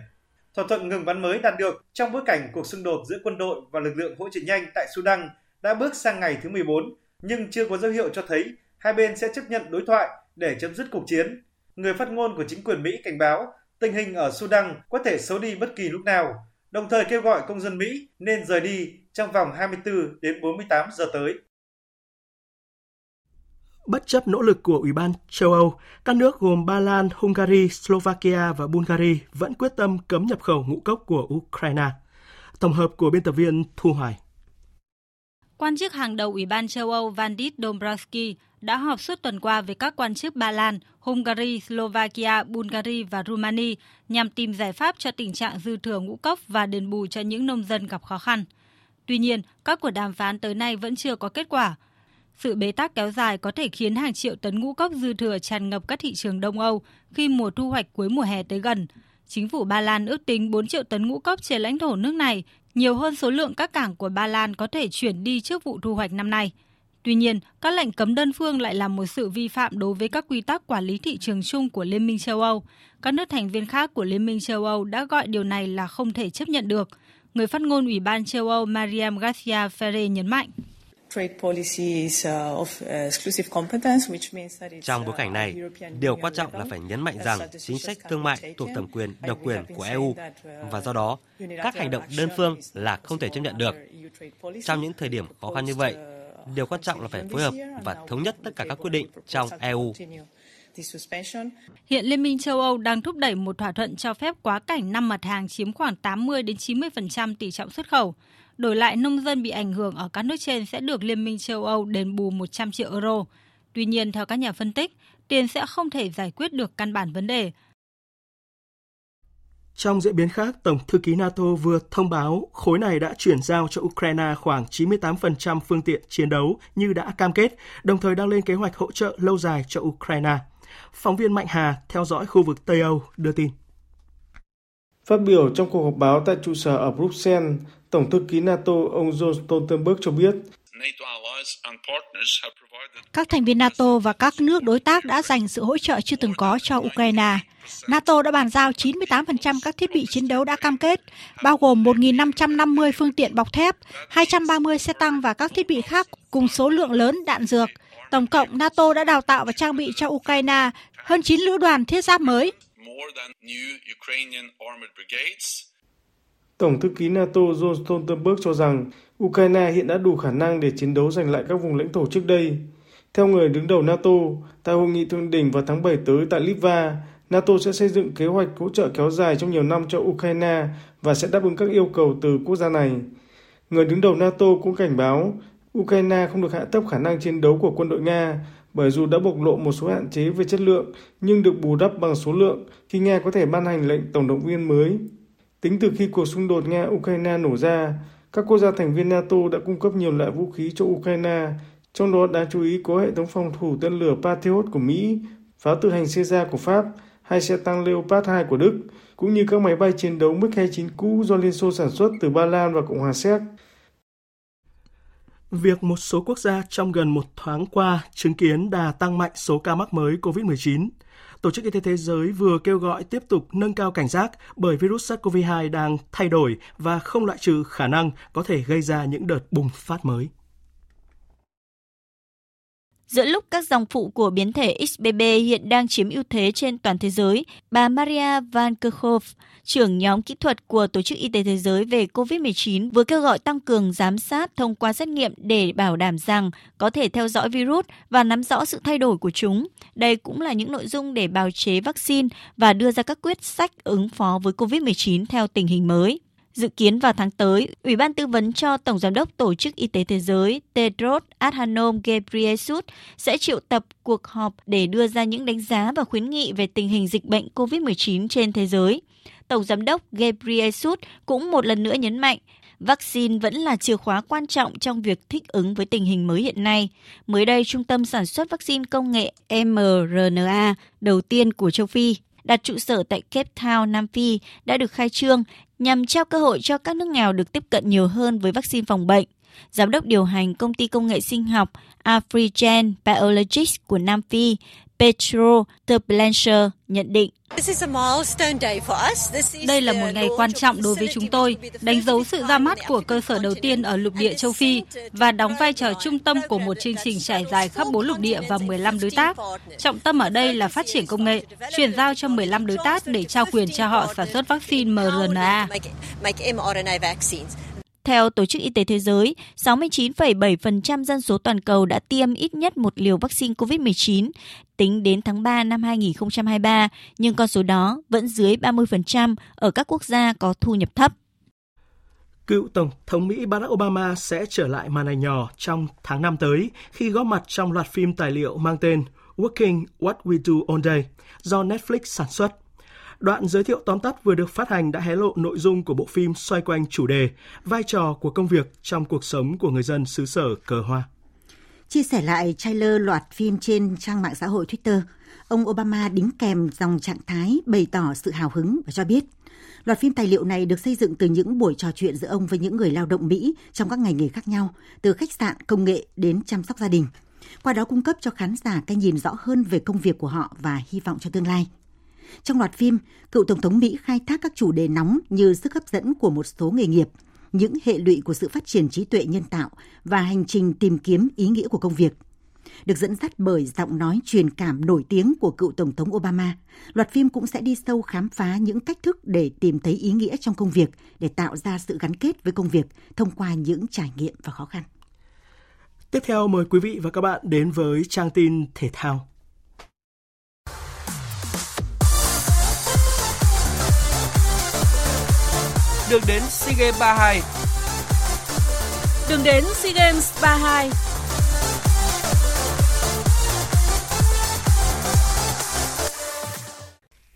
Thỏa thuận ngừng bắn mới đạt được trong bối cảnh cuộc xung đột giữa quân đội và lực lượng hỗ trợ nhanh tại Sudan đã bước sang ngày thứ 14, nhưng chưa có dấu hiệu cho thấy hai bên sẽ chấp nhận đối thoại để chấm dứt cuộc chiến người phát ngôn của chính quyền Mỹ cảnh báo tình hình ở Sudan có thể xấu đi bất kỳ lúc nào, đồng thời kêu gọi công dân Mỹ nên rời đi trong vòng 24 đến 48 giờ tới. Bất chấp nỗ lực của Ủy ban châu Âu, các nước gồm Ba Lan, Hungary, Slovakia và Bulgaria vẫn quyết tâm cấm nhập khẩu ngũ cốc của Ukraine. Tổng hợp của biên tập viên Thu Hoài. Quan chức hàng đầu Ủy ban châu Âu Vandit Dombrovski đã họp suốt tuần qua với các quan chức Ba Lan, Hungary, Slovakia, Bulgaria và Romania nhằm tìm giải pháp cho tình trạng dư thừa ngũ cốc và đền bù cho những nông dân gặp khó khăn. Tuy nhiên, các cuộc đàm phán tới nay vẫn chưa có kết quả. Sự bế tắc kéo dài có thể khiến hàng triệu tấn ngũ cốc dư thừa tràn ngập các thị trường Đông Âu khi mùa thu hoạch cuối mùa hè tới gần. Chính phủ Ba Lan ước tính 4 triệu tấn ngũ cốc trên lãnh thổ nước này, nhiều hơn số lượng các cảng của Ba Lan có thể chuyển đi trước vụ thu hoạch năm nay. Tuy nhiên, các lệnh cấm đơn phương lại là một sự vi phạm đối với các quy tắc quản lý thị trường chung của Liên minh châu Âu. Các nước thành viên khác của Liên minh châu Âu đã gọi điều này là không thể chấp nhận được. Người phát ngôn Ủy ban châu Âu Mariam Garcia Ferre nhấn mạnh. Trong bối cảnh này, điều quan trọng là phải nhấn mạnh rằng chính sách thương mại thuộc thẩm quyền độc quyền của EU và do đó các hành động đơn phương là không thể chấp nhận được. Trong những thời điểm khó khăn như vậy, điều quan trọng là phải phối hợp và thống nhất tất cả các quyết định trong EU. Hiện Liên minh châu Âu đang thúc đẩy một thỏa thuận cho phép quá cảnh 5 mặt hàng chiếm khoảng 80 đến 90% tỷ trọng xuất khẩu. Đổi lại nông dân bị ảnh hưởng ở các nước trên sẽ được Liên minh châu Âu đền bù 100 triệu euro. Tuy nhiên, theo các nhà phân tích, tiền sẽ không thể giải quyết được căn bản vấn đề. Trong diễn biến khác, Tổng thư ký NATO vừa thông báo khối này đã chuyển giao cho Ukraine khoảng 98% phương tiện chiến đấu như đã cam kết, đồng thời đang lên kế hoạch hỗ trợ lâu dài cho Ukraine. Phóng viên Mạnh Hà theo dõi khu vực Tây Âu đưa tin. Phát biểu trong cuộc họp báo tại trụ sở ở Bruxelles, Tổng thư ký NATO ông Jens Stoltenberg cho biết các thành viên NATO và các nước đối tác đã dành sự hỗ trợ chưa từng có cho Ukraine. NATO đã bàn giao 98% các thiết bị chiến đấu đã cam kết, bao gồm 1.550 phương tiện bọc thép, 230 xe tăng và các thiết bị khác cùng số lượng lớn đạn dược. Tổng cộng, NATO đã đào tạo và trang bị cho Ukraine hơn 9 lữ đoàn thiết giáp mới. Tổng thư ký NATO John Stoltenberg cho rằng Ukraine hiện đã đủ khả năng để chiến đấu giành lại các vùng lãnh thổ trước đây. Theo người đứng đầu NATO, tại hội nghị thượng đỉnh vào tháng 7 tới tại Litva, NATO sẽ xây dựng kế hoạch hỗ trợ kéo dài trong nhiều năm cho Ukraine và sẽ đáp ứng các yêu cầu từ quốc gia này. Người đứng đầu NATO cũng cảnh báo Ukraine không được hạ thấp khả năng chiến đấu của quân đội Nga bởi dù đã bộc lộ một số hạn chế về chất lượng nhưng được bù đắp bằng số lượng khi Nga có thể ban hành lệnh tổng động viên mới. Tính từ khi cuộc xung đột Nga-Ukraine nổ ra, các quốc gia thành viên NATO đã cung cấp nhiều loại vũ khí cho Ukraine, trong đó đáng chú ý có hệ thống phòng thủ tên lửa Patriot của Mỹ, pháo tự hành Caesar của Pháp, hai xe tăng Leopard 2 của Đức, cũng như các máy bay chiến đấu MiG-29 cũ do Liên Xô sản xuất từ Ba Lan và Cộng hòa Séc. Việc một số quốc gia trong gần một tháng qua chứng kiến đà tăng mạnh số ca mắc mới COVID-19 Tổ chức Y tế Thế giới vừa kêu gọi tiếp tục nâng cao cảnh giác bởi virus SARS-CoV-2 đang thay đổi và không loại trừ khả năng có thể gây ra những đợt bùng phát mới. Giữa lúc các dòng phụ của biến thể XBB hiện đang chiếm ưu thế trên toàn thế giới, bà Maria Van Kerkhove, trưởng nhóm kỹ thuật của Tổ chức Y tế Thế giới về COVID-19 vừa kêu gọi tăng cường giám sát thông qua xét nghiệm để bảo đảm rằng có thể theo dõi virus và nắm rõ sự thay đổi của chúng. Đây cũng là những nội dung để bào chế vaccine và đưa ra các quyết sách ứng phó với COVID-19 theo tình hình mới. Dự kiến vào tháng tới, Ủy ban tư vấn cho Tổng Giám đốc Tổ chức Y tế Thế giới Tedros Adhanom Ghebreyesus sẽ triệu tập cuộc họp để đưa ra những đánh giá và khuyến nghị về tình hình dịch bệnh COVID-19 trên thế giới. Tổng Giám đốc Ghebreyesus cũng một lần nữa nhấn mạnh, vaccine vẫn là chìa khóa quan trọng trong việc thích ứng với tình hình mới hiện nay. Mới đây, Trung tâm sản xuất vaccine công nghệ mRNA đầu tiên của châu Phi đặt trụ sở tại Cape Town, Nam Phi đã được khai trương nhằm trao cơ hội cho các nước nghèo được tiếp cận nhiều hơn với vaccine phòng bệnh. Giám đốc điều hành công ty công nghệ sinh học Afrigen Biologics của Nam Phi, Petro Terblancher nhận định. Đây là một ngày quan trọng đối với chúng tôi, đánh dấu sự ra mắt của cơ sở đầu tiên ở lục địa châu Phi và đóng vai trò trung tâm của một chương trình trải dài khắp 4 lục địa và 15 đối tác. Trọng tâm ở đây là phát triển công nghệ, chuyển giao cho 15 đối tác để trao quyền cho họ sản xuất vaccine mRNA. Theo Tổ chức Y tế Thế giới, 69,7% dân số toàn cầu đã tiêm ít nhất một liều vaccine COVID-19 tính đến tháng 3 năm 2023, nhưng con số đó vẫn dưới 30% ở các quốc gia có thu nhập thấp. Cựu Tổng thống Mỹ Barack Obama sẽ trở lại màn ảnh nhỏ trong tháng năm tới khi góp mặt trong loạt phim tài liệu mang tên Working What We Do All Day do Netflix sản xuất. Đoạn giới thiệu tóm tắt vừa được phát hành đã hé lộ nội dung của bộ phim xoay quanh chủ đề vai trò của công việc trong cuộc sống của người dân xứ sở cờ hoa. Chia sẻ lại trailer loạt phim trên trang mạng xã hội Twitter, ông Obama đính kèm dòng trạng thái bày tỏ sự hào hứng và cho biết Loạt phim tài liệu này được xây dựng từ những buổi trò chuyện giữa ông với những người lao động Mỹ trong các ngành nghề khác nhau, từ khách sạn, công nghệ đến chăm sóc gia đình. Qua đó cung cấp cho khán giả cái nhìn rõ hơn về công việc của họ và hy vọng cho tương lai. Trong loạt phim, cựu Tổng thống Mỹ khai thác các chủ đề nóng như sức hấp dẫn của một số nghề nghiệp, những hệ lụy của sự phát triển trí tuệ nhân tạo và hành trình tìm kiếm ý nghĩa của công việc. Được dẫn dắt bởi giọng nói truyền cảm nổi tiếng của cựu Tổng thống Obama, loạt phim cũng sẽ đi sâu khám phá những cách thức để tìm thấy ý nghĩa trong công việc, để tạo ra sự gắn kết với công việc thông qua những trải nghiệm và khó khăn. Tiếp theo mời quý vị và các bạn đến với trang tin thể thao. Đường đến SEA Games 32 Đường đến SEA Games 32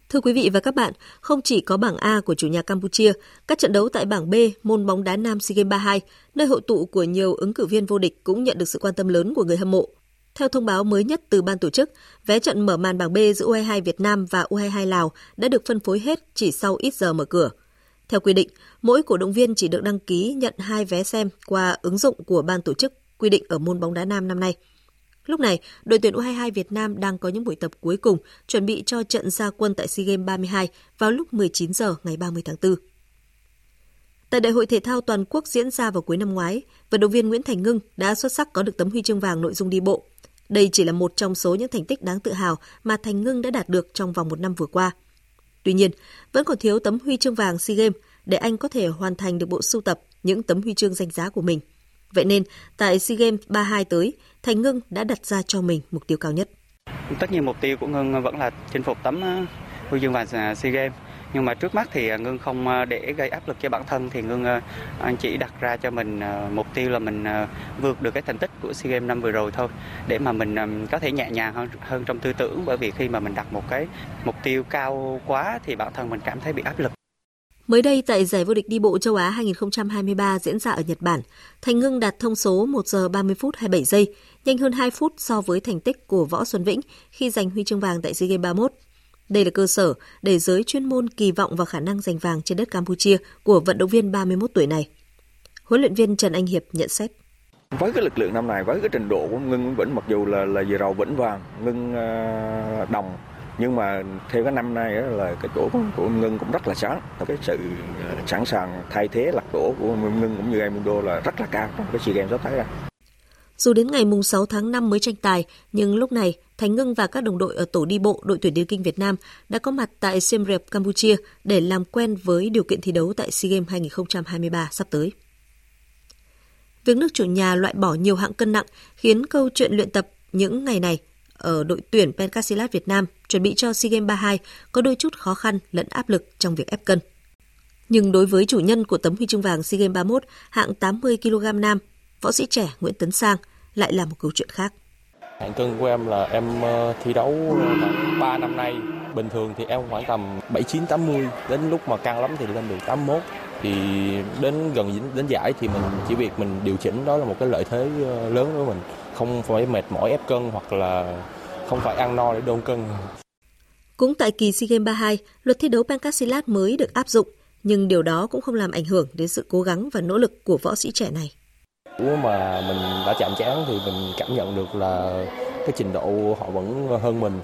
Thưa quý vị và các bạn, không chỉ có bảng A của chủ nhà Campuchia, các trận đấu tại bảng B môn bóng đá nam SEA Games 32, nơi hội tụ của nhiều ứng cử viên vô địch cũng nhận được sự quan tâm lớn của người hâm mộ. Theo thông báo mới nhất từ ban tổ chức, vé trận mở màn bảng B giữa U22 Việt Nam và U22 Lào đã được phân phối hết chỉ sau ít giờ mở cửa. Theo quy định, mỗi cổ động viên chỉ được đăng ký nhận hai vé xem qua ứng dụng của ban tổ chức quy định ở môn bóng đá nam năm nay. Lúc này, đội tuyển U22 Việt Nam đang có những buổi tập cuối cùng chuẩn bị cho trận gia quân tại SEA Games 32 vào lúc 19 giờ ngày 30 tháng 4. Tại Đại hội thể thao toàn quốc diễn ra vào cuối năm ngoái, vận động viên Nguyễn Thành Ngưng đã xuất sắc có được tấm huy chương vàng nội dung đi bộ. Đây chỉ là một trong số những thành tích đáng tự hào mà Thành Ngưng đã đạt được trong vòng một năm vừa qua. Tuy nhiên, vẫn còn thiếu tấm huy chương vàng SEA Games để anh có thể hoàn thành được bộ sưu tập những tấm huy chương danh giá của mình. Vậy nên, tại SEA Games 32 tới, Thành Ngưng đã đặt ra cho mình mục tiêu cao nhất. Tất nhiên mục tiêu của Ngưng vẫn là chinh phục tấm ờ, huy chương vàng à, SEA Games. Nhưng mà trước mắt thì à, Ngưng không à, để gây áp lực cho bản thân thì Ngưng à, anh chỉ đặt ra cho mình mục tiêu là mình vượt được cái thành tích của SEA Games năm vừa rồi thôi để mà mình có thể nhẹ nhàng hơn hơn trong tư tưởng bởi vì khi mà mình đặt một cái mục tiêu cao quá thì bản thân mình cảm thấy bị áp lực. Mới đây tại giải vô địch đi bộ châu Á 2023 diễn ra ở Nhật Bản, Thành Ngưng đạt thông số 1 giờ 30 phút 27 giây, nhanh hơn 2 phút so với thành tích của Võ Xuân Vĩnh khi giành huy chương vàng tại SEA Games 31. Đây là cơ sở để giới chuyên môn kỳ vọng vào khả năng giành vàng trên đất Campuchia của vận động viên 31 tuổi này. Huấn luyện viên Trần Anh Hiệp nhận xét. Với cái lực lượng năm này với cái trình độ của ngưng vẫn mặc dù là là vừa đầu vĩnh vàng ngưng à, đồng, nhưng mà theo cái năm nay là cái chỗ của ngân cũng rất là sáng. Cái sự à, sẵn sàng thay thế lật đổ của ngân cũng như Raimundo là rất là cao trong cái sea games sắp tới đây dù đến ngày mùng 6 tháng 5 mới tranh tài, nhưng lúc này Thành ngưng và các đồng đội ở tổ đi bộ đội tuyển điền kinh Việt Nam đã có mặt tại Siem Reap, Campuchia để làm quen với điều kiện thi đấu tại SEA Games 2023 sắp tới. Việc nước chủ nhà loại bỏ nhiều hạng cân nặng khiến câu chuyện luyện tập những ngày này ở đội tuyển Pencasilat Việt Nam chuẩn bị cho SEA Games 32 có đôi chút khó khăn lẫn áp lực trong việc ép cân. Nhưng đối với chủ nhân của tấm huy chương vàng SEA Games 31 hạng 80 kg nam, võ sĩ trẻ Nguyễn Tấn Sang lại là một câu chuyện khác. Hạng cân của em là em ờ, thi đấu khoảng 3 năm nay. Bình thường thì em khoảng tầm 79 80, đến lúc mà căng lắm thì lên được 81 thì đến gần đến giải thì mình chỉ việc mình điều chỉnh đó là một cái lợi thế ờ, lớn của mình không phải mệt mỏi ép cân hoặc là không phải ăn no để đôn cân. Cũng tại kỳ SEA Games 32, luật thi đấu Pencasilat mới được áp dụng, nhưng điều đó cũng không làm ảnh hưởng đến sự cố gắng và nỗ lực của võ sĩ trẻ này. Nếu mà mình đã chạm trán thì mình cảm nhận được là cái trình độ họ vẫn hơn mình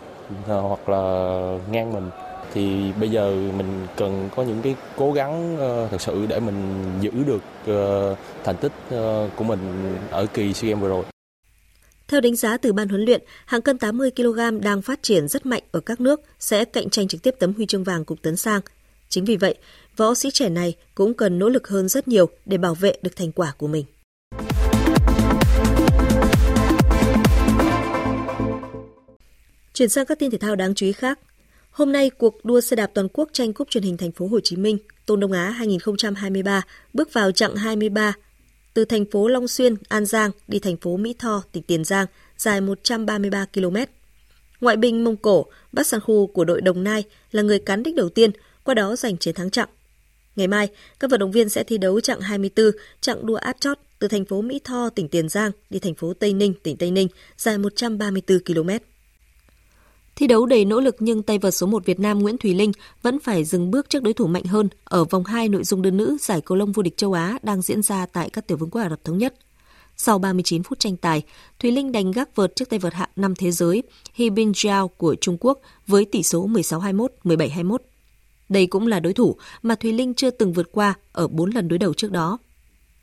ờ, hoặc là ngang mình thì bây giờ mình cần có những cái cố gắng uh, sự để mình giữ được uh, thành tích uh, của mình ở kỳ SEA Games vừa rồi. Theo đánh giá từ ban huấn luyện, hạng cân 80 kg đang phát triển rất mạnh ở các nước sẽ cạnh tranh trực tiếp tấm huy chương vàng cục tấn sang. Chính vì vậy, võ sĩ trẻ này cũng cần nỗ lực hơn rất nhiều để bảo vệ được thành quả của mình. Chuyển sang các tin thể thao đáng chú ý khác. Hôm nay, cuộc đua xe đạp toàn quốc tranh cúp truyền hình thành phố Hồ Chí Minh Tôn Đông Á 2023 bước vào chặng 23 từ thành phố Long Xuyên, An Giang đi thành phố Mỹ Tho, tỉnh Tiền Giang, dài 133 km. Ngoại binh Mông Cổ, Bát San Khu của đội Đồng Nai là người cán đích đầu tiên, qua đó giành chiến thắng chặng. Ngày mai, các vận động viên sẽ thi đấu chặng 24, chặng đua áp chót từ thành phố Mỹ Tho, tỉnh Tiền Giang đi thành phố Tây Ninh, tỉnh Tây Ninh, dài 134 km. Thi đấu đầy nỗ lực nhưng tay vợt số 1 Việt Nam Nguyễn Thùy Linh vẫn phải dừng bước trước đối thủ mạnh hơn ở vòng 2 nội dung đơn nữ giải cầu lông vô địch châu Á đang diễn ra tại các tiểu vương quốc Ả Rập Thống Nhất. Sau 39 phút tranh tài, Thùy Linh đánh gác vợt trước tay vợt hạng 5 thế giới He Bin Jiao của Trung Quốc với tỷ số 16-21, 17-21. Đây cũng là đối thủ mà Thùy Linh chưa từng vượt qua ở 4 lần đối đầu trước đó.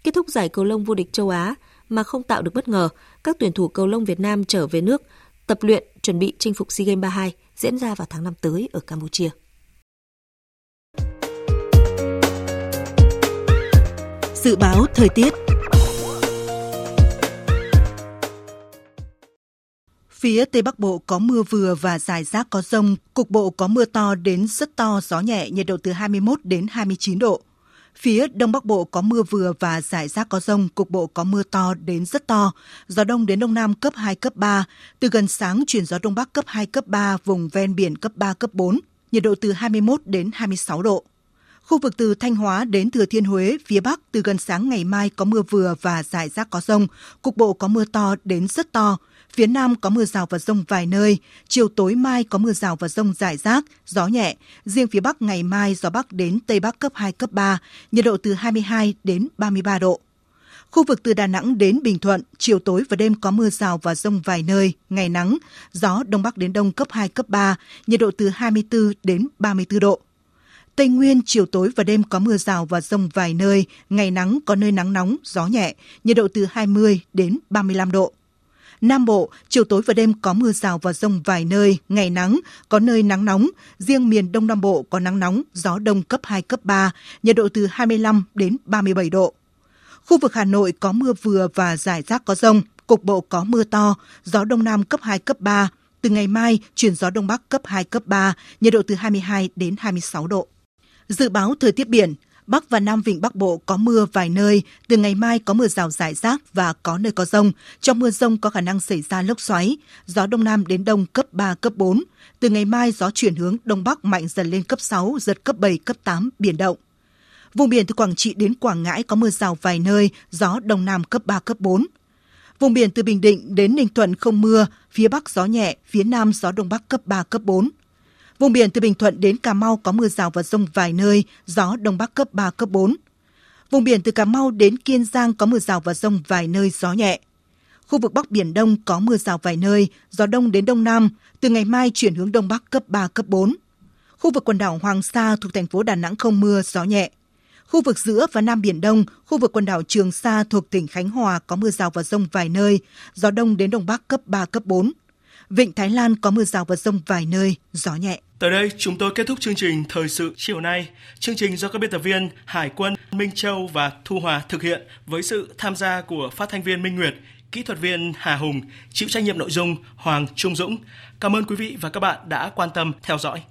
Kết thúc giải cầu lông vô địch châu Á mà không tạo được bất ngờ, các tuyển thủ cầu lông Việt Nam trở về nước tập luyện chuẩn bị chinh phục SEA Games 32 diễn ra vào tháng 5 tới ở Campuchia. Dự báo thời tiết Phía Tây Bắc Bộ có mưa vừa và dài rác có rông, cục bộ có mưa to đến rất to, gió nhẹ, nhiệt độ từ 21 đến 29 độ. Phía Đông Bắc Bộ có mưa vừa và rải rác có rông, cục bộ có mưa to đến rất to. Gió Đông đến Đông Nam cấp 2, cấp 3. Từ gần sáng chuyển gió Đông Bắc cấp 2, cấp 3, vùng ven biển cấp 3, cấp 4 nhiệt độ từ 21 đến 26 độ. Khu vực từ Thanh Hóa đến Thừa Thiên Huế, phía Bắc từ gần sáng ngày mai có mưa vừa và rải rác có rông, cục bộ có mưa to đến rất to. Phía Nam có mưa rào và rông vài nơi, chiều tối mai có mưa rào và rông rải rác, gió nhẹ. Riêng phía Bắc ngày mai gió Bắc đến Tây Bắc cấp 2, cấp 3, nhiệt độ từ 22 đến 33 độ. Khu vực từ Đà Nẵng đến Bình Thuận, chiều tối và đêm có mưa rào và rông vài nơi, ngày nắng, gió Đông Bắc đến Đông cấp 2, cấp 3, nhiệt độ từ 24 đến 34 độ. Tây Nguyên chiều tối và đêm có mưa rào và rông vài nơi, ngày nắng có nơi nắng nóng, gió nhẹ, nhiệt độ từ 20 đến 35 độ. Nam Bộ, chiều tối và đêm có mưa rào và rông vài nơi, ngày nắng, có nơi nắng nóng. Riêng miền Đông Nam Bộ có nắng nóng, gió đông cấp 2, cấp 3, nhiệt độ từ 25 đến 37 độ. Khu vực Hà Nội có mưa vừa và rải rác có rông, cục bộ có mưa to, gió Đông Nam cấp 2, cấp 3. Từ ngày mai, chuyển gió Đông Bắc cấp 2, cấp 3, nhiệt độ từ 22 đến 26 độ. Dự báo thời tiết biển, Bắc và Nam Vịnh Bắc Bộ có mưa vài nơi, từ ngày mai có mưa rào rải rác và có nơi có rông. Trong mưa rông có khả năng xảy ra lốc xoáy, gió Đông Nam đến Đông cấp 3, cấp 4. Từ ngày mai gió chuyển hướng Đông Bắc mạnh dần lên cấp 6, giật cấp 7, cấp 8, biển động. Vùng biển từ Quảng Trị đến Quảng Ngãi có mưa rào vài nơi, gió Đông Nam cấp 3, cấp 4. Vùng biển từ Bình Định đến Ninh Thuận không mưa, phía Bắc gió nhẹ, phía Nam gió Đông Bắc cấp 3, cấp 4. Vùng biển từ Bình Thuận đến Cà Mau có mưa rào và rông vài nơi, gió Đông Bắc cấp 3, cấp 4. Vùng biển từ Cà Mau đến Kiên Giang có mưa rào và rông vài nơi, gió nhẹ. Khu vực Bắc Biển Đông có mưa rào vài nơi, gió Đông đến Đông Nam, từ ngày mai chuyển hướng Đông Bắc cấp 3, cấp 4. Khu vực quần đảo Hoàng Sa thuộc thành phố Đà Nẵng không mưa, gió nhẹ. Khu vực giữa và Nam Biển Đông, khu vực quần đảo Trường Sa thuộc tỉnh Khánh Hòa có mưa rào và rông vài nơi, gió Đông đến Đông Bắc cấp 3, cấp 4. Vịnh Thái Lan có mưa rào và rông vài nơi, gió nhẹ. Tới đây chúng tôi kết thúc chương trình Thời sự chiều nay. Chương trình do các biên tập viên Hải quân, Minh Châu và Thu Hòa thực hiện với sự tham gia của phát thanh viên Minh Nguyệt, kỹ thuật viên Hà Hùng, chịu trách nhiệm nội dung Hoàng Trung Dũng. Cảm ơn quý vị và các bạn đã quan tâm theo dõi.